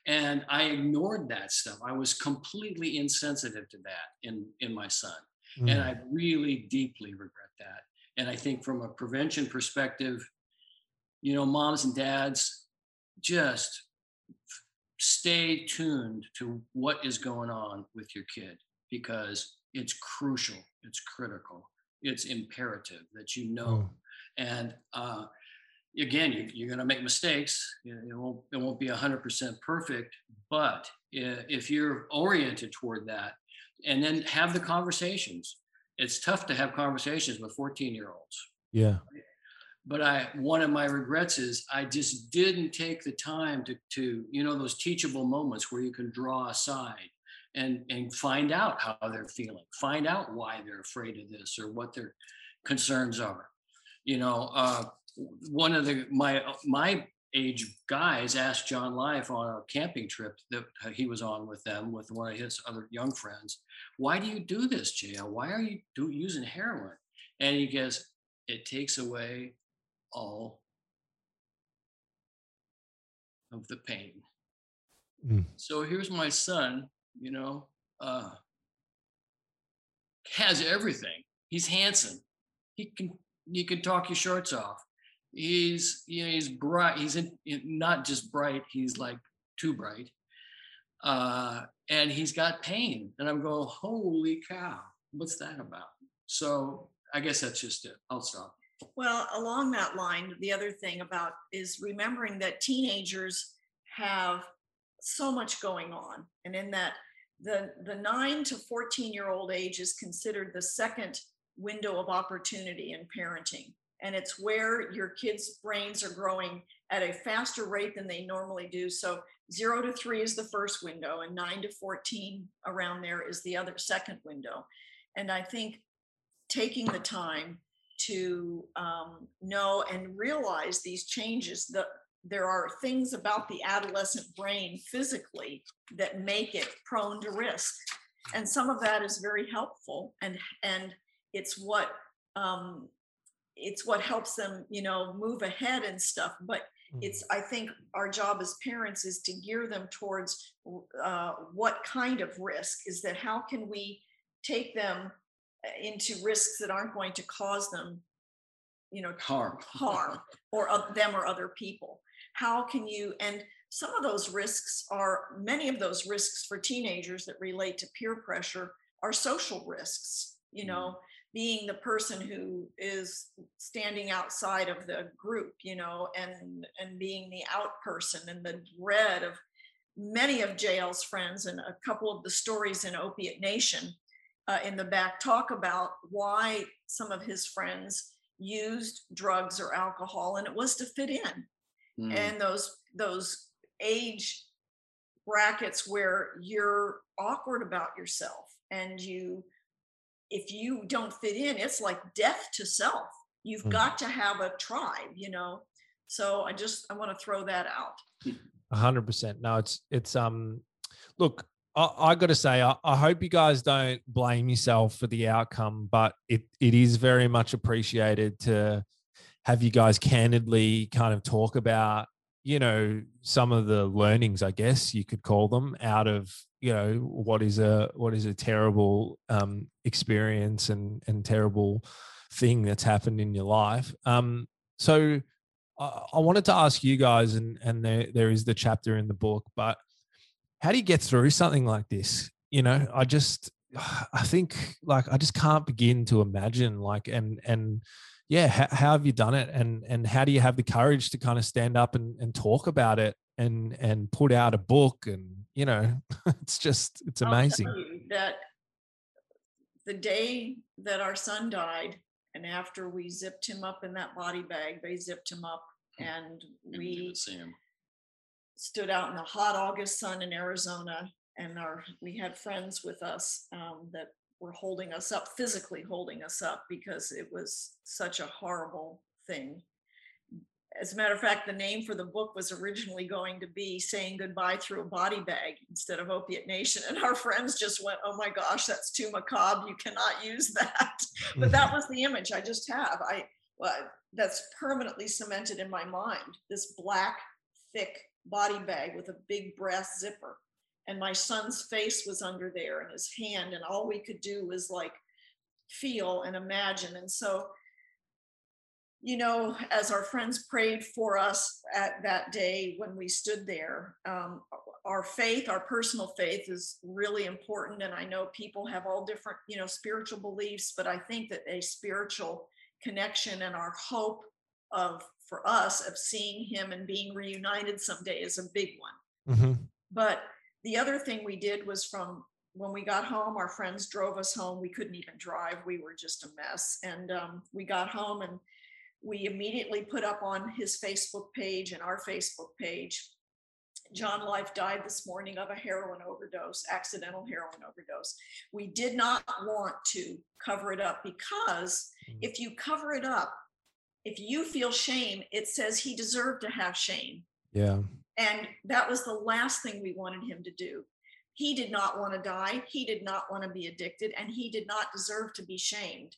[SPEAKER 2] and I ignored that stuff. I was completely insensitive to that in in my son, mm. and I really deeply regret that. And I think from a prevention perspective, you know, moms and dads, just stay tuned to what is going on with your kid because it's crucial, it's critical, it's imperative that you know. Mm. And uh, again, you, are going to make mistakes. It won't it won't be hundred percent perfect, but if you're oriented toward that, and then have the conversations. It's tough to have conversations with 14 year olds.
[SPEAKER 1] Yeah
[SPEAKER 2] but I one of my regrets is I just didn't take the time to to you know those teachable moments where you can draw aside and and find out how they're feeling, find out why they're afraid of this or what their concerns are. You know, uh, one of the my my age guys asked John Life on a camping trip that he was on with them with one of his other young friends, "Why do you do this, JL? Why are you do, using heroin?" And he goes, "It takes away all of the pain. Mm. So here's my son, you know, uh, has everything. He's handsome. He can you can talk your shorts off. He's you know he's bright. He's in, not just bright. He's like too bright. Uh, and he's got pain. And I'm going, holy cow, what's that about? So I guess that's just it. I'll stop.
[SPEAKER 3] Well, along that line, the other thing about is remembering that teenagers have so much going on. And in that, the, the nine to 14 year old age is considered the second window of opportunity in parenting. And it's where your kids' brains are growing at a faster rate than they normally do. So, zero to three is the first window, and nine to 14 around there is the other second window. And I think taking the time to um, know and realize these changes that there are things about the adolescent brain physically that make it prone to risk and some of that is very helpful and and it's what um, it's what helps them you know move ahead and stuff but it's mm-hmm. i think our job as parents is to gear them towards uh, what kind of risk is that how can we take them into risks that aren't going to cause them you know
[SPEAKER 2] harm
[SPEAKER 3] harm or them or other people how can you and some of those risks are many of those risks for teenagers that relate to peer pressure are social risks you mm-hmm. know being the person who is standing outside of the group you know and and being the out person and the dread of many of JL's friends and a couple of the stories in Opiate Nation uh, in the back talk about why some of his friends used drugs or alcohol, and it was to fit in. Mm. And those those age brackets where you're awkward about yourself and you if you don't fit in it's like death to self you've mm. got to have a tribe you know so i just i want to throw that out
[SPEAKER 1] 100% no it's it's um look I, I got to say, I, I, hope you guys don't blame yourself for the outcome, but it, it is very much appreciated to have you guys candidly kind of talk about you know some of the learnings i guess you could call them out of you know what is a what is a terrible um, experience and and terrible thing that's happened in your life. Um, so I, I wanted to ask you guys and and there there is the chapter in the book but how do you get through something like this you know i just i think like i just can't begin to imagine like and and yeah, how, how, have you done it, and and how do you have the courage to kind of stand up and, and talk about it and and put out a book and you know, it's just it's amazing.
[SPEAKER 3] that the day that our son died, and after we zipped him up in that body bag, they zipped him up, hmm. and we stood out in the hot August sun in Arizona, and our we had friends with us um, that were holding us up, physically holding us up, because it was such a horrible thing. As a matter of fact, the name for the book was originally going to be Saying Goodbye Through a Body Bag instead of Opiate Nation. And our friends just went, Oh my gosh, that's too macabre. You cannot use that. but that was the image I just have. I well, that's permanently cemented in my mind. This black, thick body bag with a big brass zipper. And my son's face was under there and his hand and all we could do was like feel and imagine. And so you know as our friends prayed for us at that day when we stood there um, our faith our personal faith is really important. And i know people have all different you know spiritual beliefs but i think that a spiritual connection and our hope of for us of seeing him and being reunited someday is a big one mm-hmm. but the other thing we did was from when we got home, our friends drove us home. We couldn't even drive. We were just a mess. And um, we got home and we immediately put up on his Facebook page and our Facebook page John Life died this morning of a heroin overdose, accidental heroin overdose. We did not want to cover it up because mm. if you cover it up, if you feel shame, it says he deserved to have shame.
[SPEAKER 1] Yeah.
[SPEAKER 3] And that was the last thing we wanted him to do. He did not want to die. He did not want to be addicted, and he did not deserve to be shamed.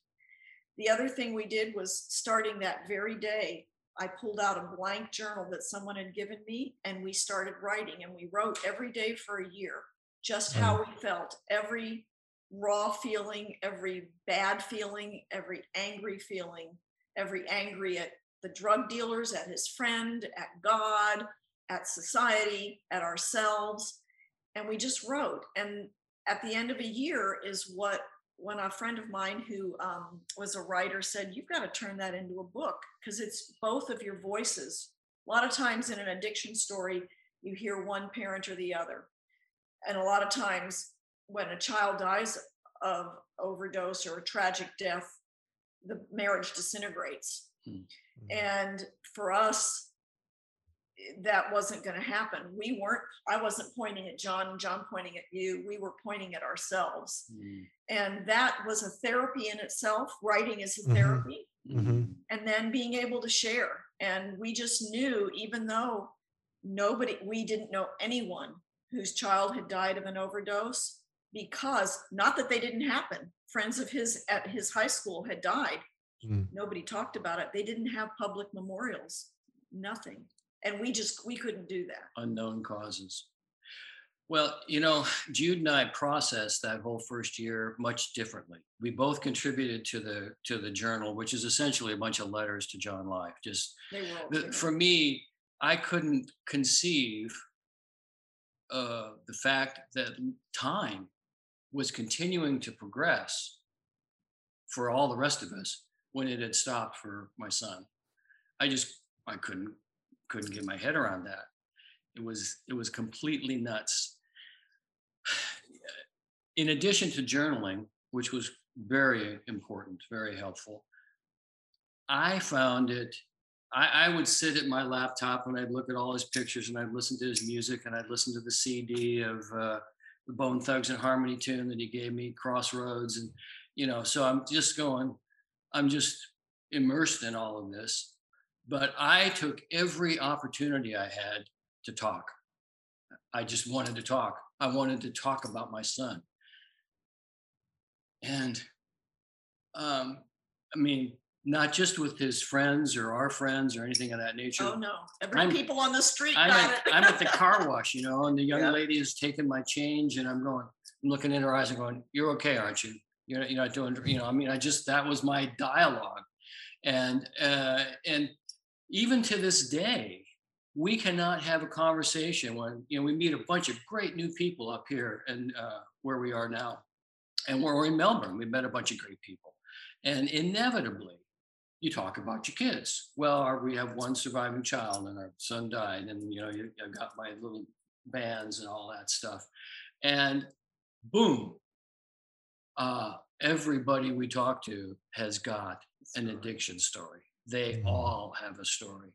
[SPEAKER 3] The other thing we did was starting that very day, I pulled out a blank journal that someone had given me, and we started writing. And we wrote every day for a year, just hmm. how we felt, every raw feeling, every bad feeling, every angry feeling, every angry at the drug dealers, at his friend, at God, at society, at ourselves. And we just wrote. And at the end of a year is what when a friend of mine who um, was a writer said, You've got to turn that into a book because it's both of your voices. A lot of times in an addiction story, you hear one parent or the other. And a lot of times when a child dies of overdose or a tragic death, the marriage disintegrates. Mm-hmm. And for us, that wasn't going to happen. We weren't, I wasn't pointing at John, John pointing at you. We were pointing at ourselves. Mm. And that was a therapy in itself. Writing is a mm-hmm. therapy. Mm-hmm. And then being able to share. And we just knew, even though nobody, we didn't know anyone whose child had died of an overdose, because not that they didn't happen. Friends of his at his high school had died. Mm. Nobody talked about it. They didn't have public memorials, nothing and we just we couldn't do that
[SPEAKER 2] unknown causes well you know jude and i processed that whole first year much differently we both contributed to the to the journal which is essentially a bunch of letters to john life just the, for me i couldn't conceive uh, the fact that time was continuing to progress for all the rest of us when it had stopped for my son i just i couldn't couldn't get my head around that. It was it was completely nuts. In addition to journaling, which was very important, very helpful, I found it. I, I would sit at my laptop and I'd look at all his pictures and I'd listen to his music and I'd listen to the CD of uh, the Bone Thugs and Harmony tune that he gave me, Crossroads, and you know. So I'm just going. I'm just immersed in all of this. But I took every opportunity I had to talk. I just wanted to talk. I wanted to talk about my son. And um, I mean, not just with his friends or our friends or anything of that nature.
[SPEAKER 3] Oh no! Every I'm, people on the street
[SPEAKER 2] I'm
[SPEAKER 3] got
[SPEAKER 2] at, it. I'm at the car wash, you know, and the young yeah. lady is taking my change, and I'm going, I'm looking in her eyes and going, "You're okay, aren't you? You're, you're not doing, you know." I mean, I just that was my dialogue, and uh, and even to this day, we cannot have a conversation when you know we meet a bunch of great new people up here and uh, where we are now, and we're in Melbourne. We met a bunch of great people, and inevitably, you talk about your kids. Well, our, we have one surviving child, and our son died, and you know you, I got my little bands and all that stuff, and boom, uh, everybody we talk to has got an addiction story. They mm-hmm. all have a story.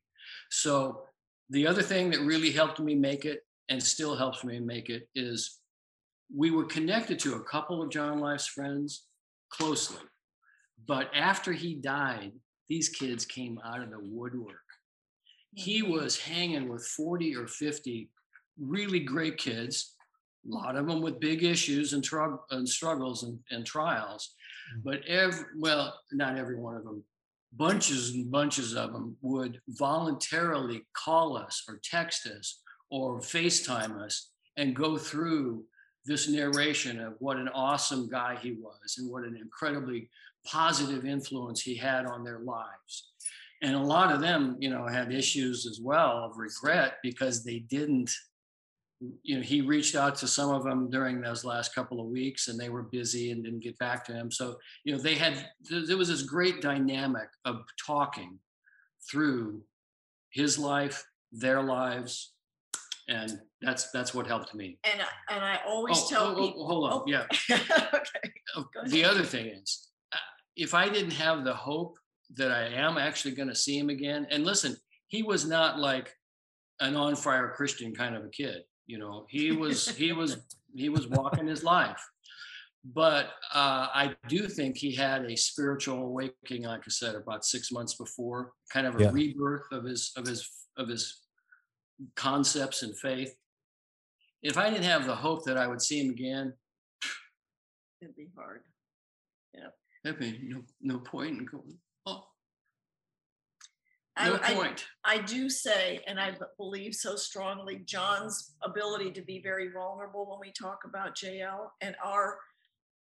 [SPEAKER 2] So the other thing that really helped me make it and still helps me make it is we were connected to a couple of John Life's friends closely. But after he died, these kids came out of the woodwork. He mm-hmm. was hanging with 40 or 50 really great kids, a lot of them with big issues and, tr- and struggles and, and trials. Mm. But every, well, not every one of them, bunches and bunches of them would voluntarily call us or text us or FaceTime us and go through this narration of what an awesome guy he was and what an incredibly positive influence he had on their lives. And a lot of them, you know, had issues as well of regret because they didn't you know, he reached out to some of them during those last couple of weeks and they were busy and didn't get back to him. So, you know, they had, there was this great dynamic of talking through his life, their lives. And that's, that's what helped me.
[SPEAKER 3] And, and I always oh, tell
[SPEAKER 2] oh,
[SPEAKER 3] people,
[SPEAKER 2] oh, hold on. Oh. Yeah. okay. Oh, the other thing is, if I didn't have the hope that I am actually going to see him again, and listen, he was not like an on fire Christian kind of a kid you know, he was he was he was walking his life. But uh, I do think he had a spiritual awakening, like I said, about six months before, kind of a yeah. rebirth of his of his of his concepts and faith. If I didn't have the hope that I would see him again,
[SPEAKER 3] it'd be hard. Yeah,
[SPEAKER 2] there'd be no no point in going. Oh,
[SPEAKER 3] no I, point. I, I do say, and I believe so strongly, John's ability to be very vulnerable when we talk about JL and our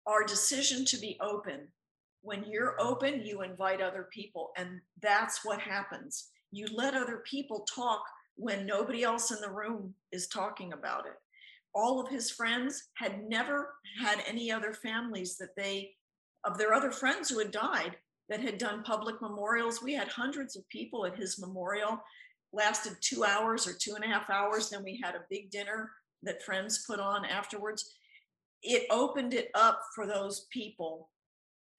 [SPEAKER 3] our decision to be open. When you're open, you invite other people, and that's what happens. You let other people talk when nobody else in the room is talking about it. All of his friends had never had any other families that they, of their other friends who had died, that had done public memorials. We had hundreds of people at his memorial, lasted two hours or two and a half hours. Then we had a big dinner that friends put on afterwards. It opened it up for those people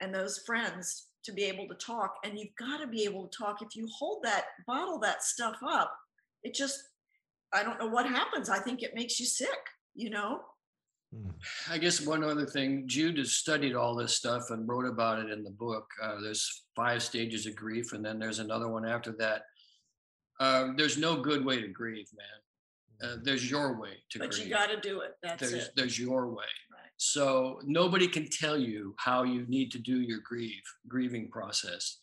[SPEAKER 3] and those friends to be able to talk. And you've got to be able to talk. If you hold that, bottle that stuff up, it just, I don't know what happens. I think it makes you sick, you know?
[SPEAKER 2] I guess one other thing, Jude has studied all this stuff and wrote about it in the book. Uh, there's five stages of grief, and then there's another one after that. Uh, there's no good way to grieve, man. Uh, there's your way to
[SPEAKER 3] but
[SPEAKER 2] grieve.
[SPEAKER 3] But you got to do it. That's
[SPEAKER 2] there's,
[SPEAKER 3] it.
[SPEAKER 2] There's your way. Right. So nobody can tell you how you need to do your grieve grieving process.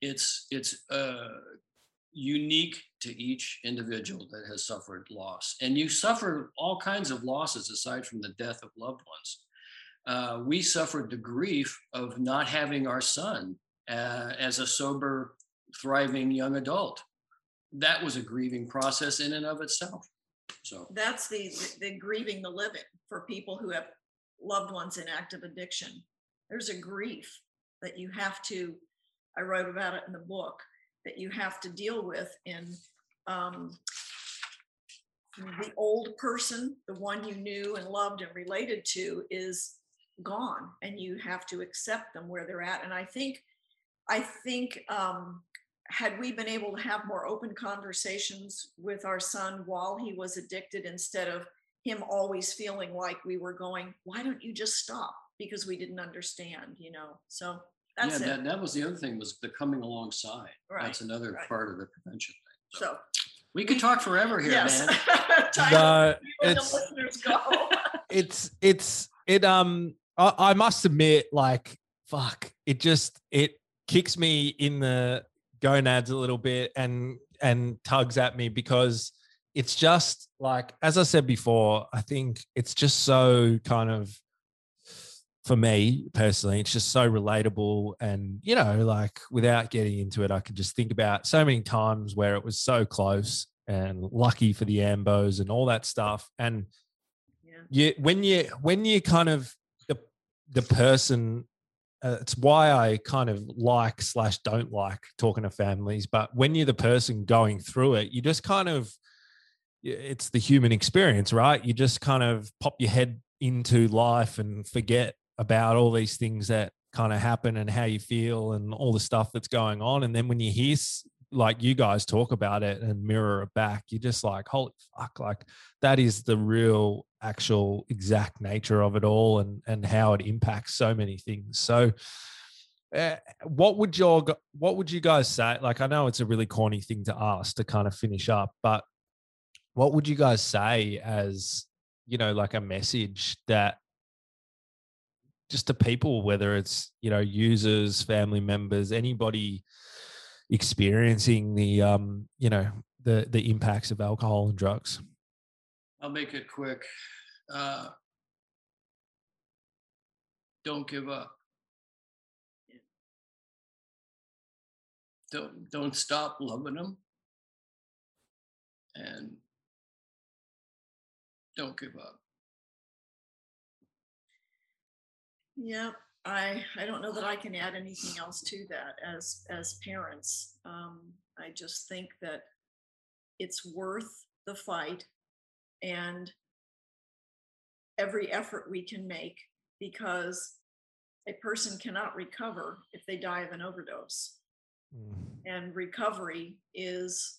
[SPEAKER 2] It's it's uh, unique to each individual that has suffered loss. And you suffer all kinds of losses aside from the death of loved ones. Uh, we suffered the grief of not having our son uh, as a sober, thriving young adult. That was a grieving process in and of itself. So
[SPEAKER 3] that's the, the, the grieving the living for people who have loved ones in active addiction. There's a grief that you have to. I wrote about it in the book that you have to deal with in um, the old person, the one you knew and loved and related to, is gone, and you have to accept them where they're at. And I think, I think, um, had we been able to have more open conversations with our son while he was addicted, instead of him always feeling like we were going, "Why don't you just stop?" because we didn't understand, you know. So that's
[SPEAKER 2] yeah,
[SPEAKER 3] it.
[SPEAKER 2] that, that was the other thing was the coming alongside.
[SPEAKER 3] Right,
[SPEAKER 2] That's another
[SPEAKER 3] right.
[SPEAKER 2] part of the prevention thing.
[SPEAKER 3] so
[SPEAKER 2] we could talk forever here,
[SPEAKER 3] yes,
[SPEAKER 2] man.
[SPEAKER 3] Time
[SPEAKER 1] No,
[SPEAKER 3] for the
[SPEAKER 1] it's
[SPEAKER 3] listeners go.
[SPEAKER 1] it's it's it um I, I must admit like fuck it just it kicks me in the gonads a little bit and and tugs at me because it's just like as i said before i think it's just so kind of for me personally it's just so relatable and you know like without getting into it i can just think about so many times where it was so close and lucky for the ambos and all that stuff and
[SPEAKER 3] yeah.
[SPEAKER 1] you when you when you kind of the the person uh, it's why i kind of like slash don't like talking to families but when you're the person going through it you just kind of it's the human experience right you just kind of pop your head into life and forget about all these things that kind of happen and how you feel and all the stuff that's going on. And then when you hear like you guys talk about it and mirror it back you're just like holy fuck like that is the real actual exact nature of it all and and how it impacts so many things. So uh, what would your what would you guys say? Like i know it's a really corny thing to ask to kind of finish up but what would you guys say as you know like a message that just to people whether it's you know users family members anybody experiencing the um you know the the impacts of alcohol and drugs
[SPEAKER 2] I'll make it quick. Uh, don't give up. Don't don't stop loving them, and don't give up.
[SPEAKER 3] Yeah, I I don't know that I can add anything else to that as as parents. Um, I just think that it's worth the fight and every effort we can make because a person cannot recover if they die of an overdose. And recovery is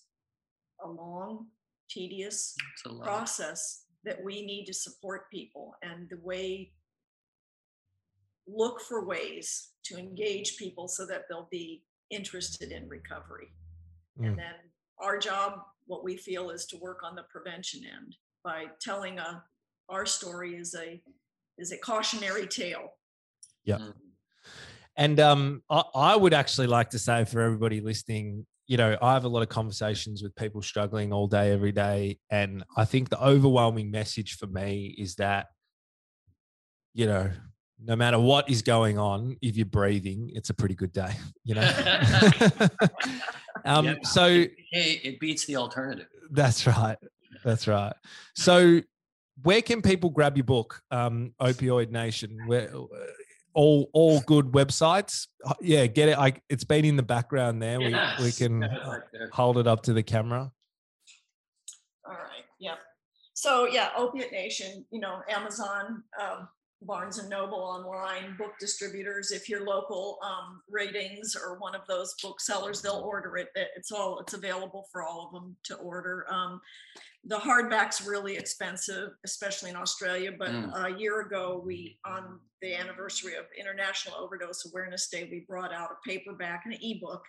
[SPEAKER 3] a long, tedious
[SPEAKER 2] a
[SPEAKER 3] process that we need to support people and the way look for ways to engage people so that they'll be interested in recovery
[SPEAKER 1] Mm.
[SPEAKER 3] and then our job what we feel is to work on the prevention end by telling a our story is a is a cautionary tale
[SPEAKER 1] Yeah.
[SPEAKER 2] Mm.
[SPEAKER 1] And um, I, I would actually like to say for everybody listening, you know, I have a lot of conversations with people struggling all day, every day. And I think the overwhelming message for me is that, you know, no matter what is going on, if you're breathing, it's a pretty good day, you know? um,
[SPEAKER 2] Yeah.
[SPEAKER 1] So
[SPEAKER 2] Hey, it beats the alternative.
[SPEAKER 1] that's right. That's right. So, where can people grab your book, um, Opioid Nation? Where uh, all all good websites? Uh, Yeah, get it. I it's been in the background there. We we can
[SPEAKER 2] right
[SPEAKER 1] hold it up to the camera.
[SPEAKER 3] all right yeah so yeah opiate nation you know amazon um, barnes and noble online book distributors if you're local um, Readings or one of those booksellers they'll order it It- it's all it's available for all of them to order um, the hardback's really expensive especially in australia but
[SPEAKER 2] Mm.
[SPEAKER 3] a year ago we on the anniversary of international overdose awareness day we brought out a paperback and an ebook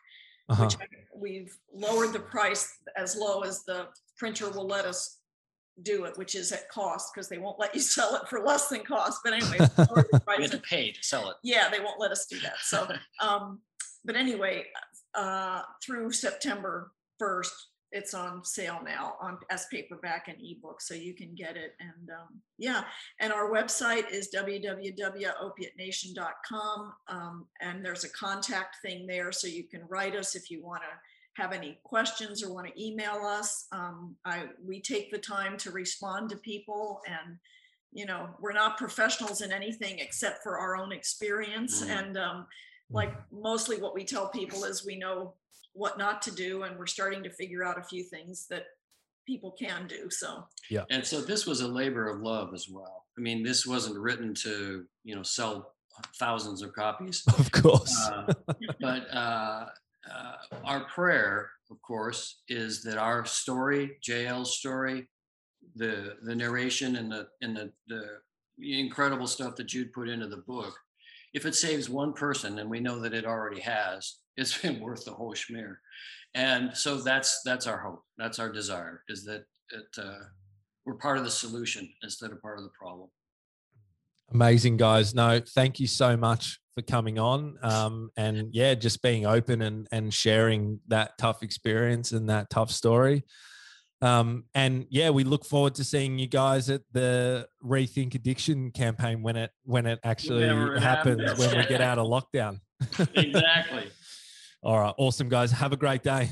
[SPEAKER 1] Uh-huh.
[SPEAKER 3] which I- we've lowered the price as low as the printer will let us do it, which is at cost because they won't let you sell it for less than cost. But anyway, we lowered the
[SPEAKER 2] We
[SPEAKER 3] price
[SPEAKER 2] had to pay to sell it.
[SPEAKER 3] yeah, they won't let us do that. So, um, but anyway, uh, through September 1st, it's on sale now on as paperback and ebook, so you can get it. And um, yeah, and our website is www.opiatenation.com, um, and there's a contact thing there, so you can write us if you want to have any questions or want to email us. Um, I we take the time to respond to people and you know we're not professionals in anything except for our own experience
[SPEAKER 2] Mm.
[SPEAKER 3] and um, like mostly what we tell people is we know what not to do and we're starting to figure out a few things that people can do. So
[SPEAKER 1] yeah.
[SPEAKER 2] And so this was a labor of love as well. I mean, this wasn't written to you know sell thousands of copies.
[SPEAKER 1] Of course.
[SPEAKER 2] Uh, but uh, uh, our prayer, of course, is that our story, JL's story, the the narration and the and the the incredible stuff that Jude put into the book, if it saves one person, and we know that it already has, it's been worth the whole schmear. And so that's that's our hope. That's our desire is that that uh, we're part of the solution instead of part of the problem.
[SPEAKER 1] Amazing guys. No, thank you so much for coming on. Um, and yeah, just being open and and sharing that tough experience and that tough story. Um, and yeah, we look forward to seeing you guys at the Rethink Addiction campaign when it when it actually
[SPEAKER 2] it
[SPEAKER 1] happens,
[SPEAKER 2] happens.
[SPEAKER 1] when we get out of lockdown.
[SPEAKER 2] exactly.
[SPEAKER 1] All right, awesome guys. Have a great day.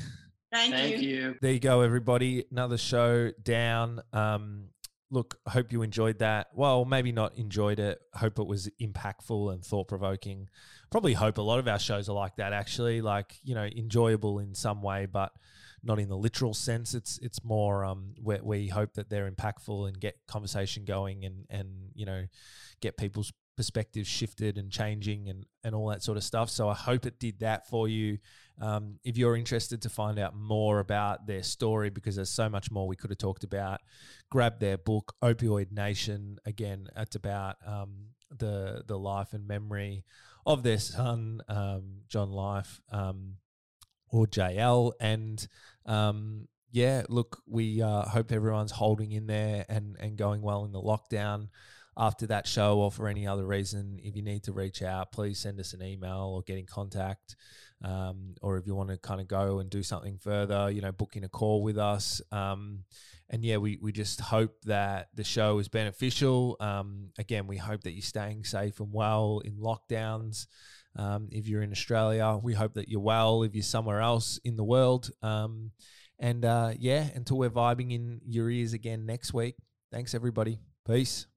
[SPEAKER 3] thank,
[SPEAKER 2] Thank
[SPEAKER 3] you.
[SPEAKER 2] you.
[SPEAKER 1] There you go, everybody. Another show down. Um, look, hope you enjoyed that. Well, maybe not enjoyed it. Hope it was impactful and thought provoking. Probably hope a lot of our shows are like that. Actually, like you know, enjoyable in some way, but not in the literal sense. It's it's more um, where we hope that they're impactful and get conversation going and and you know, get people's perspectives shifted and changing and and all that sort of stuff. So I hope it did that for you. Um, if you're interested to find out more about their story, because there's so much more we could have talked about, grab their book, Opioid Nation. Again, it's about um, the the life and memory of their son, um, John Life, um, or JL. And um, yeah, look, we uh, hope everyone's holding in there and and going well in the lockdown after that show or for any other reason, if you need to reach out, please send us an email or get in contact. Um, or if you want to kind of go and do something further, you know, booking a call with us. Um, and yeah, we, we just hope that the show is beneficial. Um, again, we hope that you're staying safe and well in lockdowns. Um, if you're in Australia, we hope that you're well. If you're somewhere else in the world, um, and uh, yeah, until we're vibing in your ears again next week. Thanks, everybody. Peace.